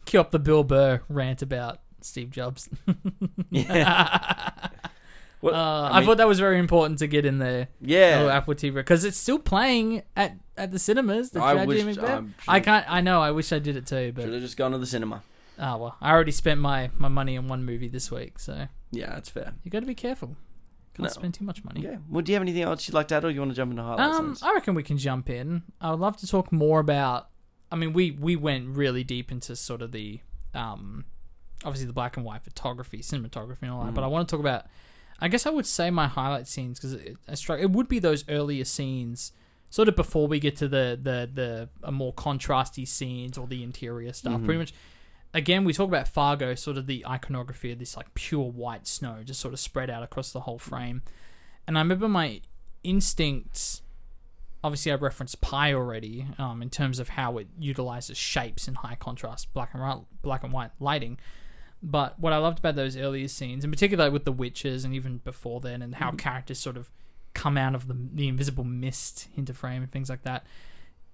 Cue up the Bill Burr rant about Steve Jobs. *laughs* What, Uh, I, thought that was very important to get in there. yeah, Oh, Apple TV because it's still playing at, at the cinemas. The I Tragedy wish- Macbeth. um, I can't. I know. I wish I did it too, but should have just gone to the cinema. Oh well. I already spent my, my money on one movie this week, so Yeah, that's fair. you got to be careful. Can't No. spend too much money. Yeah. Well, do you have anything else you'd like to add, or do you want to jump into highlights? Um, I reckon we can jump in. I would love to talk more about. I mean, we we went really deep into sort of the, um, obviously the black and white photography, cinematography, and all that. But I want to talk about. I guess I would say my highlight scenes because it, it, struck- it would be those earlier scenes, sort of before we get to the the the uh, more contrasty scenes or the interior stuff. Pretty much. Again, we talk about Fargo, sort of the iconography of this like pure white snow, just sort of spread out across the whole frame. And I remember my instincts obviously I referenced Pi already um, in terms of how it utilizes shapes in high contrast black and white, black and white lighting. But what I loved about those earlier scenes, in particular with the witches and even before then, and how characters sort of come out of the, the invisible mist into frame and things like that,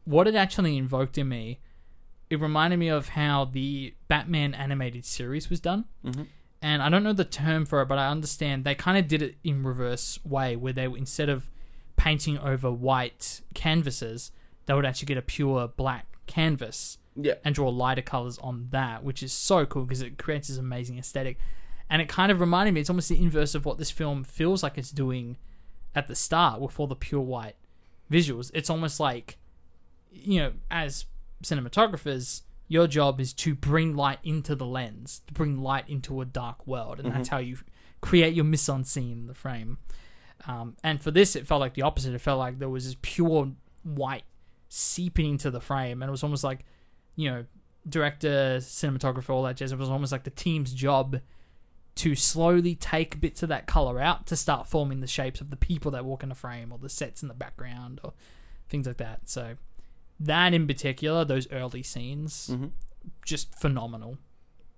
what it actually invoked in me, it reminded me of how the Batman animated series was done. Mm-hmm. And I don't know the term for it, but I understand they kind of did it in reverse way, where they instead of painting over white canvases, they would actually get a pure black canvas Yeah. and draw lighter colors on that, which is so cool because it creates this amazing aesthetic. And it kind of reminded me, it's almost the inverse of what this film feels like it's doing at the start with all the pure white visuals. It's almost like, you know, as cinematographers, your job is to bring light into the lens, to bring light into a dark world. And that's how you create your mise en scene in the frame. Um, and for this, it felt like the opposite. It felt like there was this pure white seeping into the frame. And it was almost like, you know, director, cinematographer, all that jazz. It was almost like the team's job to slowly take bits of that color out to start forming the shapes of the people that walk in the frame or the sets in the background or things like that. So that in particular, those early scenes, just phenomenal,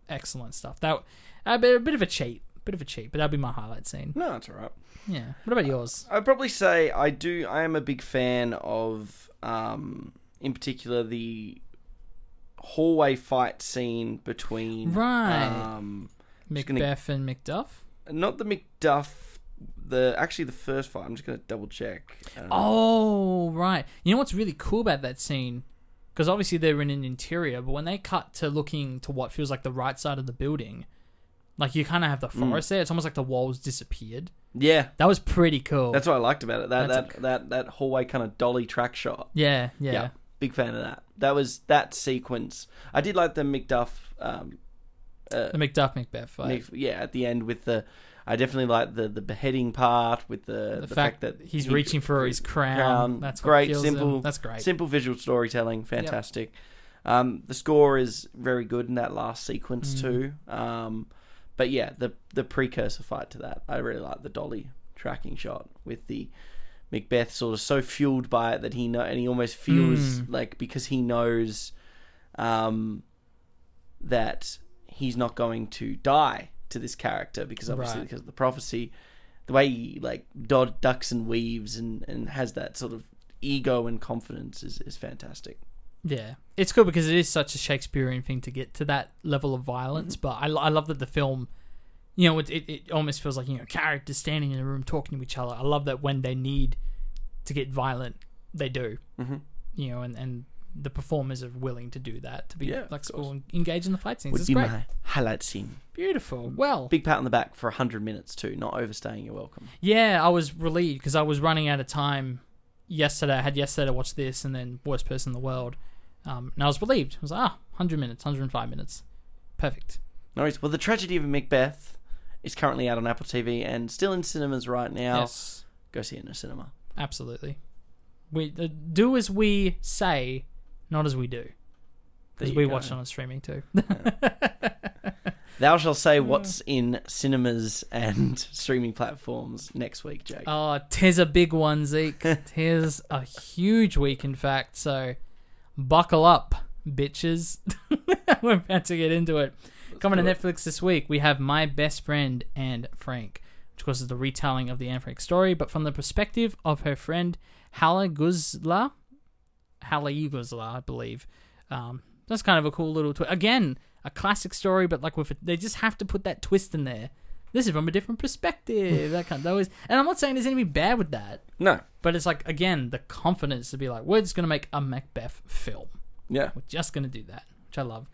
excellent stuff. That a bit, a bit of a cheat, bit of a cheat, but that'd be my highlight scene. No, that's all right. Yeah. What about yours? I'd probably say I do. I am a big fan of, um, in particular, the hallway fight scene between Right. um, just gonna- and Macduff. not the Macduff, the actually the first fight. I'm just gonna double check. Um, Oh, right. You know what's really cool about that scene? Because obviously they're in an interior, but when they cut to looking to what feels like the right side of the building, like you kind of have the Mm. forest there. It's almost like the walls disappeared. yeah, That was pretty cool. that's what I liked about it. That That's that, that that hallway kind of dolly track shot. yeah, yeah, Yeah, big fan of that. That was that sequence. I did like the Macduff. Um, The Macduff Macbeth fight. Yeah, at the end with the, I definitely like the the beheading part with the the, the, fact, that he's he- reaching for his crown. That's what great, kills him. simple. That's great. Simple visual storytelling, fantastic. Um, the score is very good in that last sequence Mm. too. Um, but yeah, the the precursor fight to that, I really like the dolly tracking shot with the Macbeth sort of so fueled by it that he know and he almost feels Mm. like because he knows, um, that he's not going to die to this character because obviously Right. because of the prophecy, the way he like dod, ducks and weaves and, and has that sort of ego and confidence is, is fantastic. Yeah, it's cool because it is such a Shakespearean thing to get to that level of violence. Mm-hmm. But I, I love that the film, you know, it, it, it almost feels like you know characters standing in a room talking to each other. I love that when they need to get violent, they do. Mhm. You know, and and the performers are willing to do that to be Yeah, of flexible course. and engage in the fight scenes. Would It's be great, my highlight scene. beautiful. Well, Big pat on the back for hundred minutes too, not overstaying your welcome. Yeah, I was relieved because I was running out of time yesterday. I had yesterday to watch this and then Worst Person in the World. Um, and I was relieved. I was like, ah, 100 minutes, 105 minutes. Perfect. No worries. Well, the tragedy of Macbeth is currently out on Apple TV and still in cinemas right now. Yes, Go see it in a cinema. absolutely. We uh, do as we say, not as we do. Because we go. watch it on streaming too. *laughs* Thou shall say what's in cinemas and *laughs* streaming platforms next week, Jake. oh, tis a big one, Zeke. *laughs* tis a huge week, in fact. So buckle up, bitches. We're about to get into it. Coming to it. Netflix this week, we have My Best Friend Anne Frank, which of course is the retelling of the Anne Frank story, but from the perspective of her friend Hala Guzla. Hala Guzla, I believe. Um, that's kind of a cool little twist. Again, a classic story, but like with a, they just have to put that twist in there. This is from a different perspective. that kind of, that was, and I'm not saying there's anything bad with that, no. but it's like again the confidence to be like, we're just gonna make a Macbeth film. Yeah. We're just going to do that, which I love.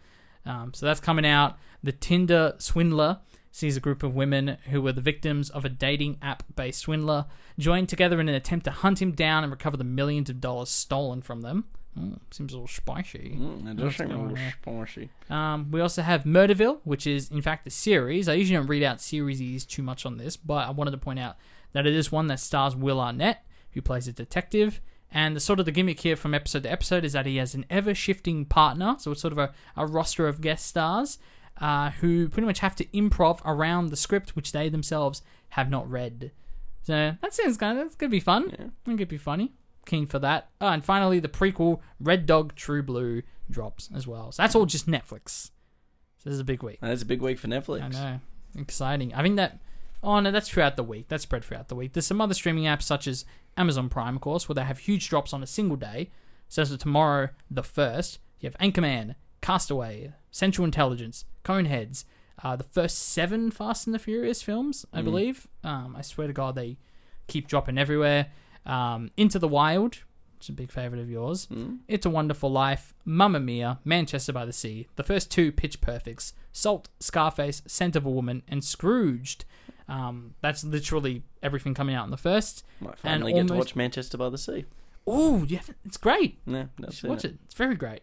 Um, so that's coming out. The Tinder swindler sees a group of women who were the victims of a dating app based swindler join together in an attempt to hunt him down and recover the millions of dollars stolen from them. Mm, seems a little spicy. Mm, it does seem a little spicy. Um, we also have Murderville, which is in fact a series. I usually don't read out series too much on this, but I wanted to point out that it is one that stars Will Arnett, who plays a detective. And the sort of the gimmick here from episode to episode is that he has an ever shifting partner, so it's sort of a, a roster of guest stars uh, who pretty much have to improv around the script which they themselves have not read. So that sounds kind of that's gonna be fun. I think It could be funny. Keen for that. Oh, and finally, the prequel Red Dog True Blue drops as well. So that's all just Netflix. So this is a big week. That's a big week for Netflix. I know, exciting. I think that. Oh no, that's throughout the week. That's spread throughout the week. There's some other streaming apps such as Amazon Prime, of course, where they have huge drops on a single day. So as of tomorrow, the first, you have Anchorman, Castaway, Central Intelligence, Coneheads, uh, the first seven Fast and the Furious films, I believe. Um, I swear to God, they keep dropping everywhere. Um, Into the Wild, which is a big favorite of yours. It's a Wonderful Life, Mamma Mia, Manchester by the Sea, the first two Pitch Perfects, Salt, Scarface, Scent of a Woman, and Scrooged. Um, that's literally everything coming out in the first. Might And finally get to watch Manchester by the Sea. Oh, yeah, it's great. Yeah, You that's should watch it. It's very great.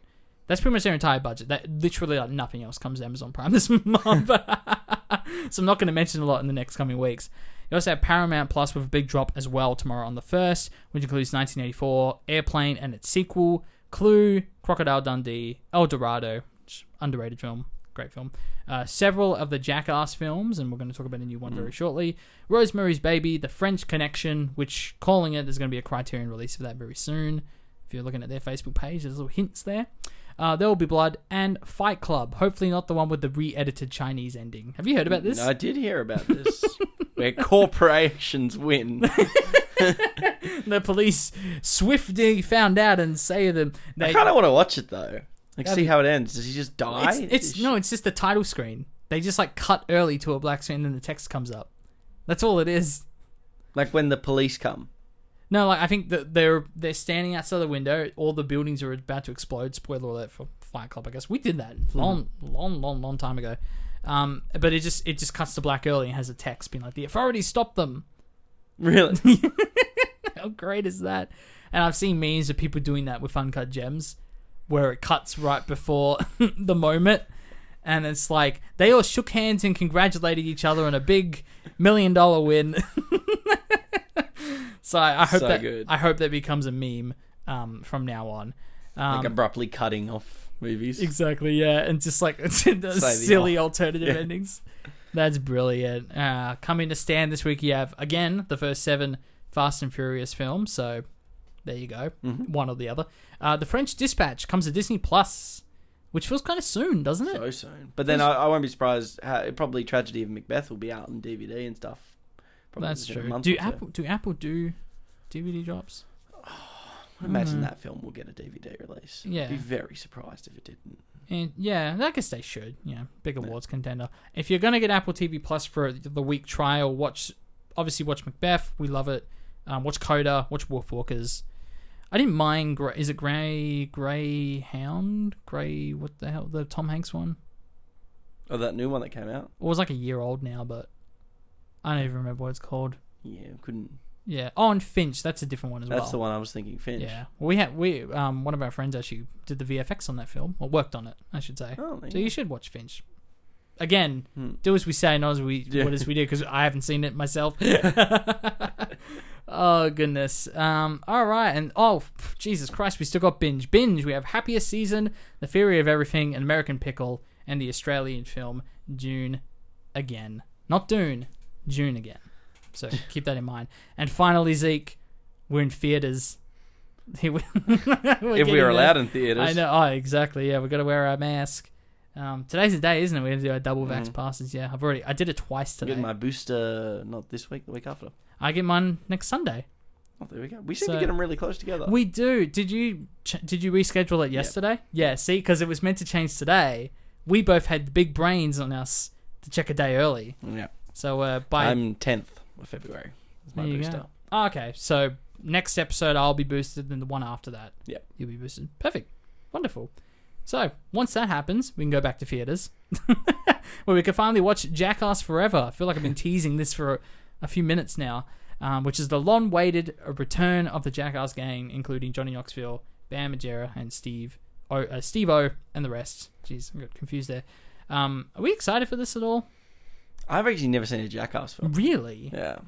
That's pretty much their entire budget. That literally like nothing else comes to Amazon Prime *laughs* this month. *laughs* so I'm not going to mention a lot in the next coming weeks. You also have Paramount Plus with a big drop as well tomorrow on the first, which includes 1984, Airplane and its sequel, Clue, Crocodile Dundee, El Dorado, which underrated film, great film. Uh, several of the Jackass films, and we're going to talk about a new one very shortly. Rosemary's Baby, The French Connection, which calling it, there's going to be a Criterion release of that very soon. If you're looking at their Facebook page, there's little hints there. Uh, there will be blood and Fight Club. Hopefully, not the one with the re-edited Chinese ending. Have you heard about this? I did hear about this. *laughs* where corporations win. *laughs* the police swiftly found out and say to them, I they, kind of want to watch it though. Like, see how it ends. Does he just die? it's, it's no, it's just the title screen. They just like cut early to a black screen, and then the text comes up. That's all it is. like when the police come. No, like I think that they're they're standing outside the window. All the buildings are about to explode. Spoiler alert for Fight Club. I guess we did that long, long, long, long time ago. Um, but it just it just cuts to black early and has a text being like, "The authorities stopped them." *laughs* Really? *laughs* How great is that? And I've seen memes of people doing that with Uncut Gems, where it cuts right before *laughs* the moment, and it's like they all shook hands and congratulated each other on a big million dollar win. So I, I hope So that good. I hope that becomes a meme um, from now on. Um, like abruptly cutting off movies. Exactly, yeah, and just like *laughs* silly off. alternative *laughs* Yeah. endings. That's brilliant. Uh, coming to Stan this week, you have again the first seven Fast and Furious films. So there you go, Mm-hmm. one or the other. Uh, the French Dispatch comes to Disney Plus, which feels kind of soon, doesn't it? So soon. But then I, I won't be surprised. How, probably Tragedy of Macbeth will be out on DVD and stuff. Probably That's true. Do. Apple do Apple do DVD drops? I *sighs* imagine that film will get a DVD release. Yeah. I'd be very surprised if it didn't. And yeah, I guess they should. Yeah, big awards contender. If you're gonna get Apple TV Plus for the week trial, watch obviously watch Macbeth. We love it. Um, watch Coda. Watch Wolfwalkers. I didn't mind. Gra- Is it Grey Grey Hound? Grey what the hell? The Tom Hanks one. Oh, that new one that came out. It was like a year old now, but I don't even remember what it's called. Yeah, couldn't. Yeah. Oh, and Finch. That's a different one as well. That's the one I was thinking. Finch. Yeah. Well, we had we um one of our friends actually did the VFX on that film or worked on it, I should say. Oh, so you you should watch Finch. Again, Hmm. do as we say, not as we *laughs* Yeah. what as we do, because I haven't seen it myself. *laughs* *laughs* oh goodness. Um. All right, and oh Jesus Christ, we still got binge. Binge. We have Happiest Season, The Theory of Everything, an American Pickle, and the Australian film June again. Not Dune, June again. So keep that in mind. And finally, Zeke, we're in theaters. *laughs* If we are allowed in theaters. I know. Oh, exactly. Yeah, we've got to wear our mask. Um, today's the day, isn't it? We're gonna do our double vax passes. Yeah, I've already. I did it twice today. getting my booster not this week, the week after. I get mine next Sunday. Oh, there we go. We seem So- to get them really close together. We do. Did you? Ch- did you reschedule it yesterday? Yeah. See, because it was meant to change today. We both had big brains on us to check a day early. yeah. So uh, by I'm 10th of February. That's my there you booster. go. Oh, okay, so next episode I'll be boosted, and the one after that, Yep. you'll be boosted. Perfect, wonderful. So once that happens, we can go back to theaters, *laughs* where we can finally watch Jackass Forever. I feel like I've been *laughs* teasing this for a, a few minutes now, um, which is the long-awaited return of the Jackass gang, including Johnny Knoxville, Bam Margera, and Steve O, uh, Steve O, and the rest. Jeez, I got confused there. Um, are we excited for this at all? I've actually never seen a Jackass film. Really? Yeah.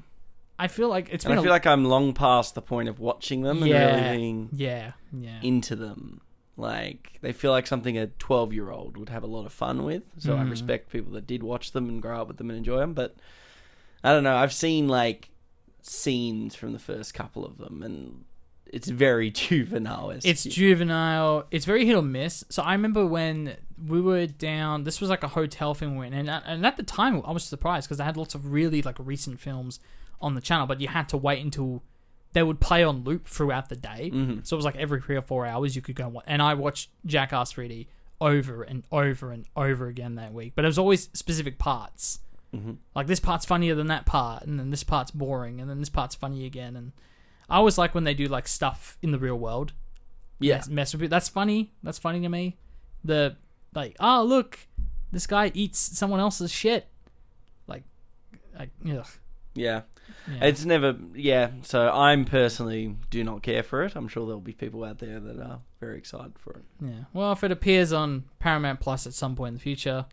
I feel like it's And been I a- feel like I'm long past the point of watching them and really being yeah, yeah. into them. Like they feel like something a 12 year old would have a lot of fun with. So I Mhm. respect people that did watch them and grow up with them and enjoy them. But I don't know. I've seen like scenes from the first couple of them, and it's very *laughs* juvenile. It's juvenile. It's very hit or miss. So I remember when we were down. This was like a hotel film we went, and and at the time I was surprised because they had lots of really like recent films on the channel, but you had to wait until they would play on loop throughout the day. Mhm. So it was like every three or four hours you could go and watch. And I watched Jackass 3D over and over and over again that week, but it was always specific parts. Mhm. Like this part's funnier than that part, and then this part's boring, and then this part's funny again, and I always like when they do like stuff in the real world. Yeah. mess, mess with it. That's funny. That's funny to me. The like, oh look, this guy eats someone else's shit. Like, like, ugh. Yeah. Yeah. It's never, yeah. So I'm personally do not care for it. I'm sure there'll be people out there that are very excited for it. Yeah. Well, if it appears on Paramount Plus at some point in the future,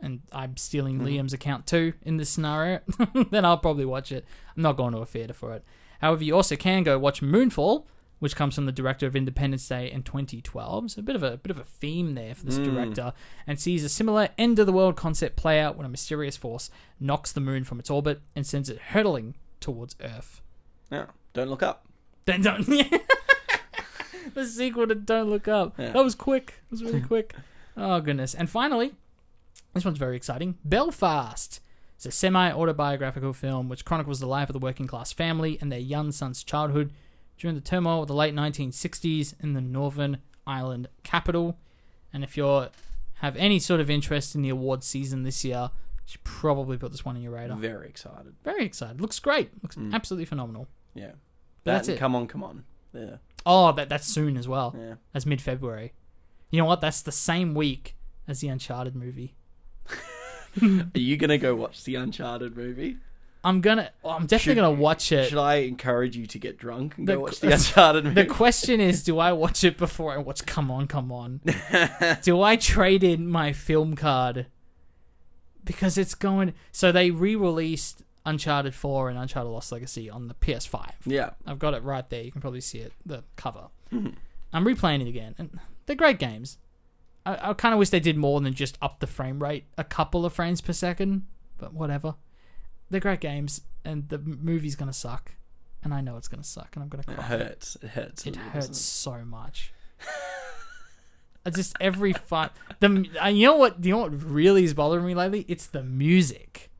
and I'm stealing mm-hmm. Liam's account too in this scenario, *laughs* then I'll probably watch it. I'm not going to a theater for it. However, you also can go watch Moonfall, which comes from the director of Independence Day in 2012. So a bit of a, a bit of a theme there for this hmm. director, and sees a similar end of the world concept play out when a mysterious force knocks the moon from its orbit and sends it hurtling towards Earth. Yeah. Don't look up. Then don't. *laughs* the sequel to Don't Look Up. Yeah. That was quick. It was really *laughs* quick. Oh goodness! And finally, this one's very exciting. Belfast. It's a semi-autobiographical film which chronicles the life of the working-class family and their young son's childhood during the turmoil of the late 1960s in the Northern Ireland capital. And if you have any sort of interest in the awards season this year, you should probably put this one on your radar. Very excited. Very excited. Looks great. Looks mm. absolutely phenomenal. Yeah. But that's it. Come on, come on. Yeah. Oh, that that's soon as well. Yeah. That's mid February. You know what? That's the same week as the Uncharted movie. *laughs* *laughs* Are you gonna go watch the Uncharted movie? I'm gonna. I'm definitely Should- gonna watch it. Should I encourage you to get drunk and The go watch qu- the Uncharted *laughs* movie? The question is, do I watch it before I watch Come On, Come On? *laughs* do I trade in my film card? Because it's going. So they re-released Uncharted 4 and Uncharted Lost Legacy on the PS5. yeah. I've got it right there. You can probably see it, the cover. Mm-hmm. I'm replaying it again, and they're great games. I, I kind of wish they did more than just up the frame rate a couple of frames per second, but whatever. They're great games, and the movie's gonna suck, and I know it's gonna suck, and I'm gonna cry. It hurts. It hurts. It hurts doesn't so much. *laughs* I just every fight. The uh, you know what? You know what really is bothering me lately? It's the music.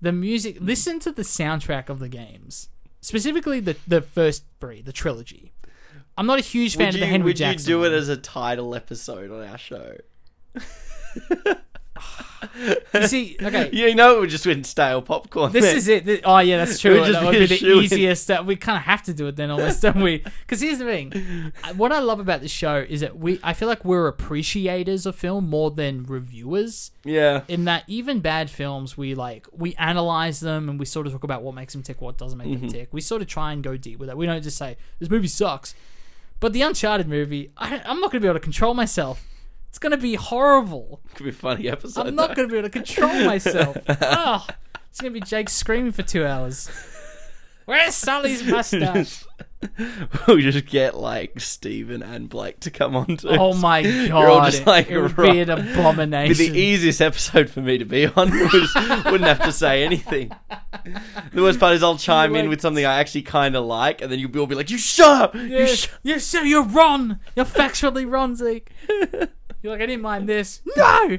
The music. Listen to the soundtrack of the games, specifically the the first three, the trilogy. I'm not a huge fan Would of the you, Henry would Jackman. you do it as a title episode on our show? You see? Okay. *laughs* You know, it would just win stale popcorn. This then. is it. Th- Oh yeah, that's true. would that would be be the easiest. That we kind of have to do it then, almost, don't we? *laughs* Because here's the thing: what I love about the show is that we, I feel like we're appreciators of film more than reviewers. Yeah. In that, even bad films, we like we analyze them and we sort of talk about what makes them tick, what doesn't make Mm-hmm. them tick. We sort of try and go deep with it. We don't just say this movie sucks. But the Uncharted movie, I, I'm not going to be able to control myself. It's going to be horrible. Could be a funny episode. I'm not though. going to be able to control myself. oh, *laughs* it's going to be Jake screaming for two hours. Where's Sully's *laughs* mustache? *laughs* we'll just get like Stephen and Blake to come on to. Oh my god! You're all just like, it would right. be an abomination. *laughs* It'd be the easiest episode for me to be on. Just wouldn't have to say anything. The worst part is I'll chime in like- with something I actually kind of like, and then you'll all be like, "You shut up! You shut! sh-. you're so you're wrong. You're factually wrong, Zeke. You're like, I didn't mind this. *laughs* No,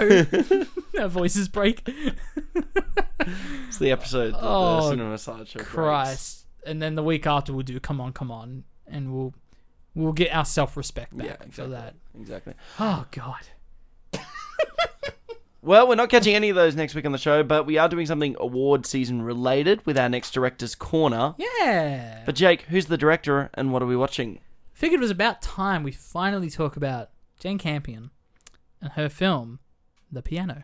no. *laughs* Our voices break. *laughs* It's the episode that Oh, the Cinema Sideshow breaks. Christ. And then the week after, we'll do "Come On, Come On," and we'll we'll get our self respect back Yeah, for that. Exactly. Oh God. Well, we're not catching any of those next week on the show, but we are doing something award season related with our next director's corner. Yeah. But Jake, who's the director and what are we watching? Figured it was about time we finally talk about Jane Campion and her film, The Piano.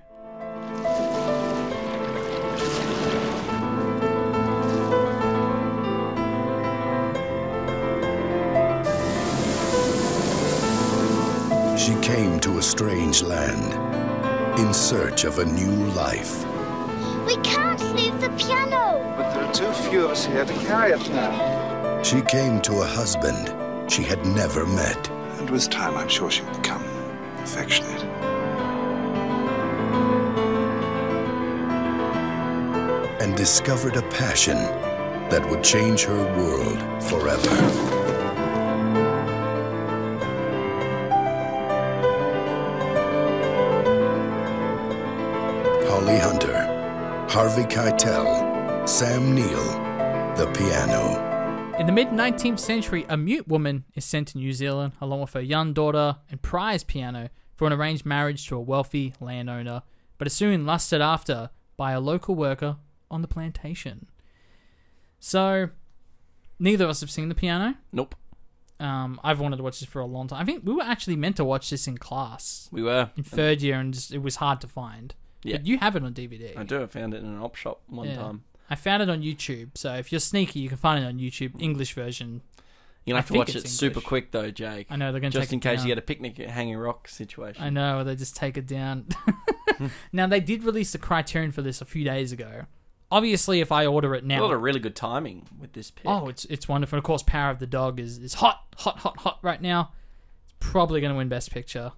She came to a strange land in search of a new life. We can't leave the piano. But there are too few of us here to carry it now. She came to a husband she had never met. And with time, I'm sure she will become affectionate. and discovered a passion that would change her world forever. Holly Hunter, Harvey Keitel, Sam Neill, The Piano. In the mid 19th century, a mute woman is sent to New Zealand along with her young daughter and prize piano for an arranged marriage to a wealthy landowner, but is soon lusted after by a local worker on the plantation. So, Neither of us have seen the piano. Nope. Um, I've wanted to watch this for a long time. I think we were actually meant to watch this in class We were. in third year, and just, it was hard to find. Yeah. But you have it on DVD. I do. I found it in an op shop one Yeah. time. I found it on YouTube, so if you're sneaky, you can find it on YouTube, English version. You're gonna I have to watch it it's super English. quick though, Jake. I know they're going to Just in case down. you get a picnic at Hanging Rock situation. I know, they just take it down. *laughs* now they did release the Criterion for this a few days ago. Obviously, if I order it now, A lot of really good timing with this pick. oh, it's it's wonderful. Of course, Power of the Dog is is hot, hot, hot, hot right now. It's probably going to win Best Picture.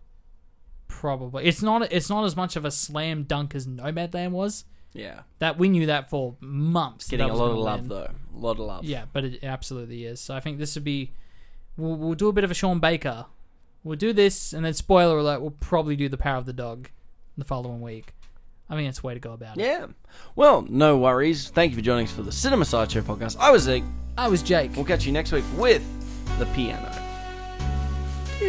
Probably, it's not. It's not as much of a slam dunk as Nomadland was. Yeah. That we knew that for months. Getting a lot of love win. though. A lot of love. Yeah, but it absolutely is. So I think this would be. We'll, we'll do a bit of a Sean Baker. We'll do this, and then spoiler alert, we'll probably do the Power of the Dog the following week. I mean, it's the way to go about it. Yeah. Well, no worries. Thank you for joining us for the Cinema Sideshow podcast. I was Zeke. I was Jake. We'll catch you next week with the piano. Do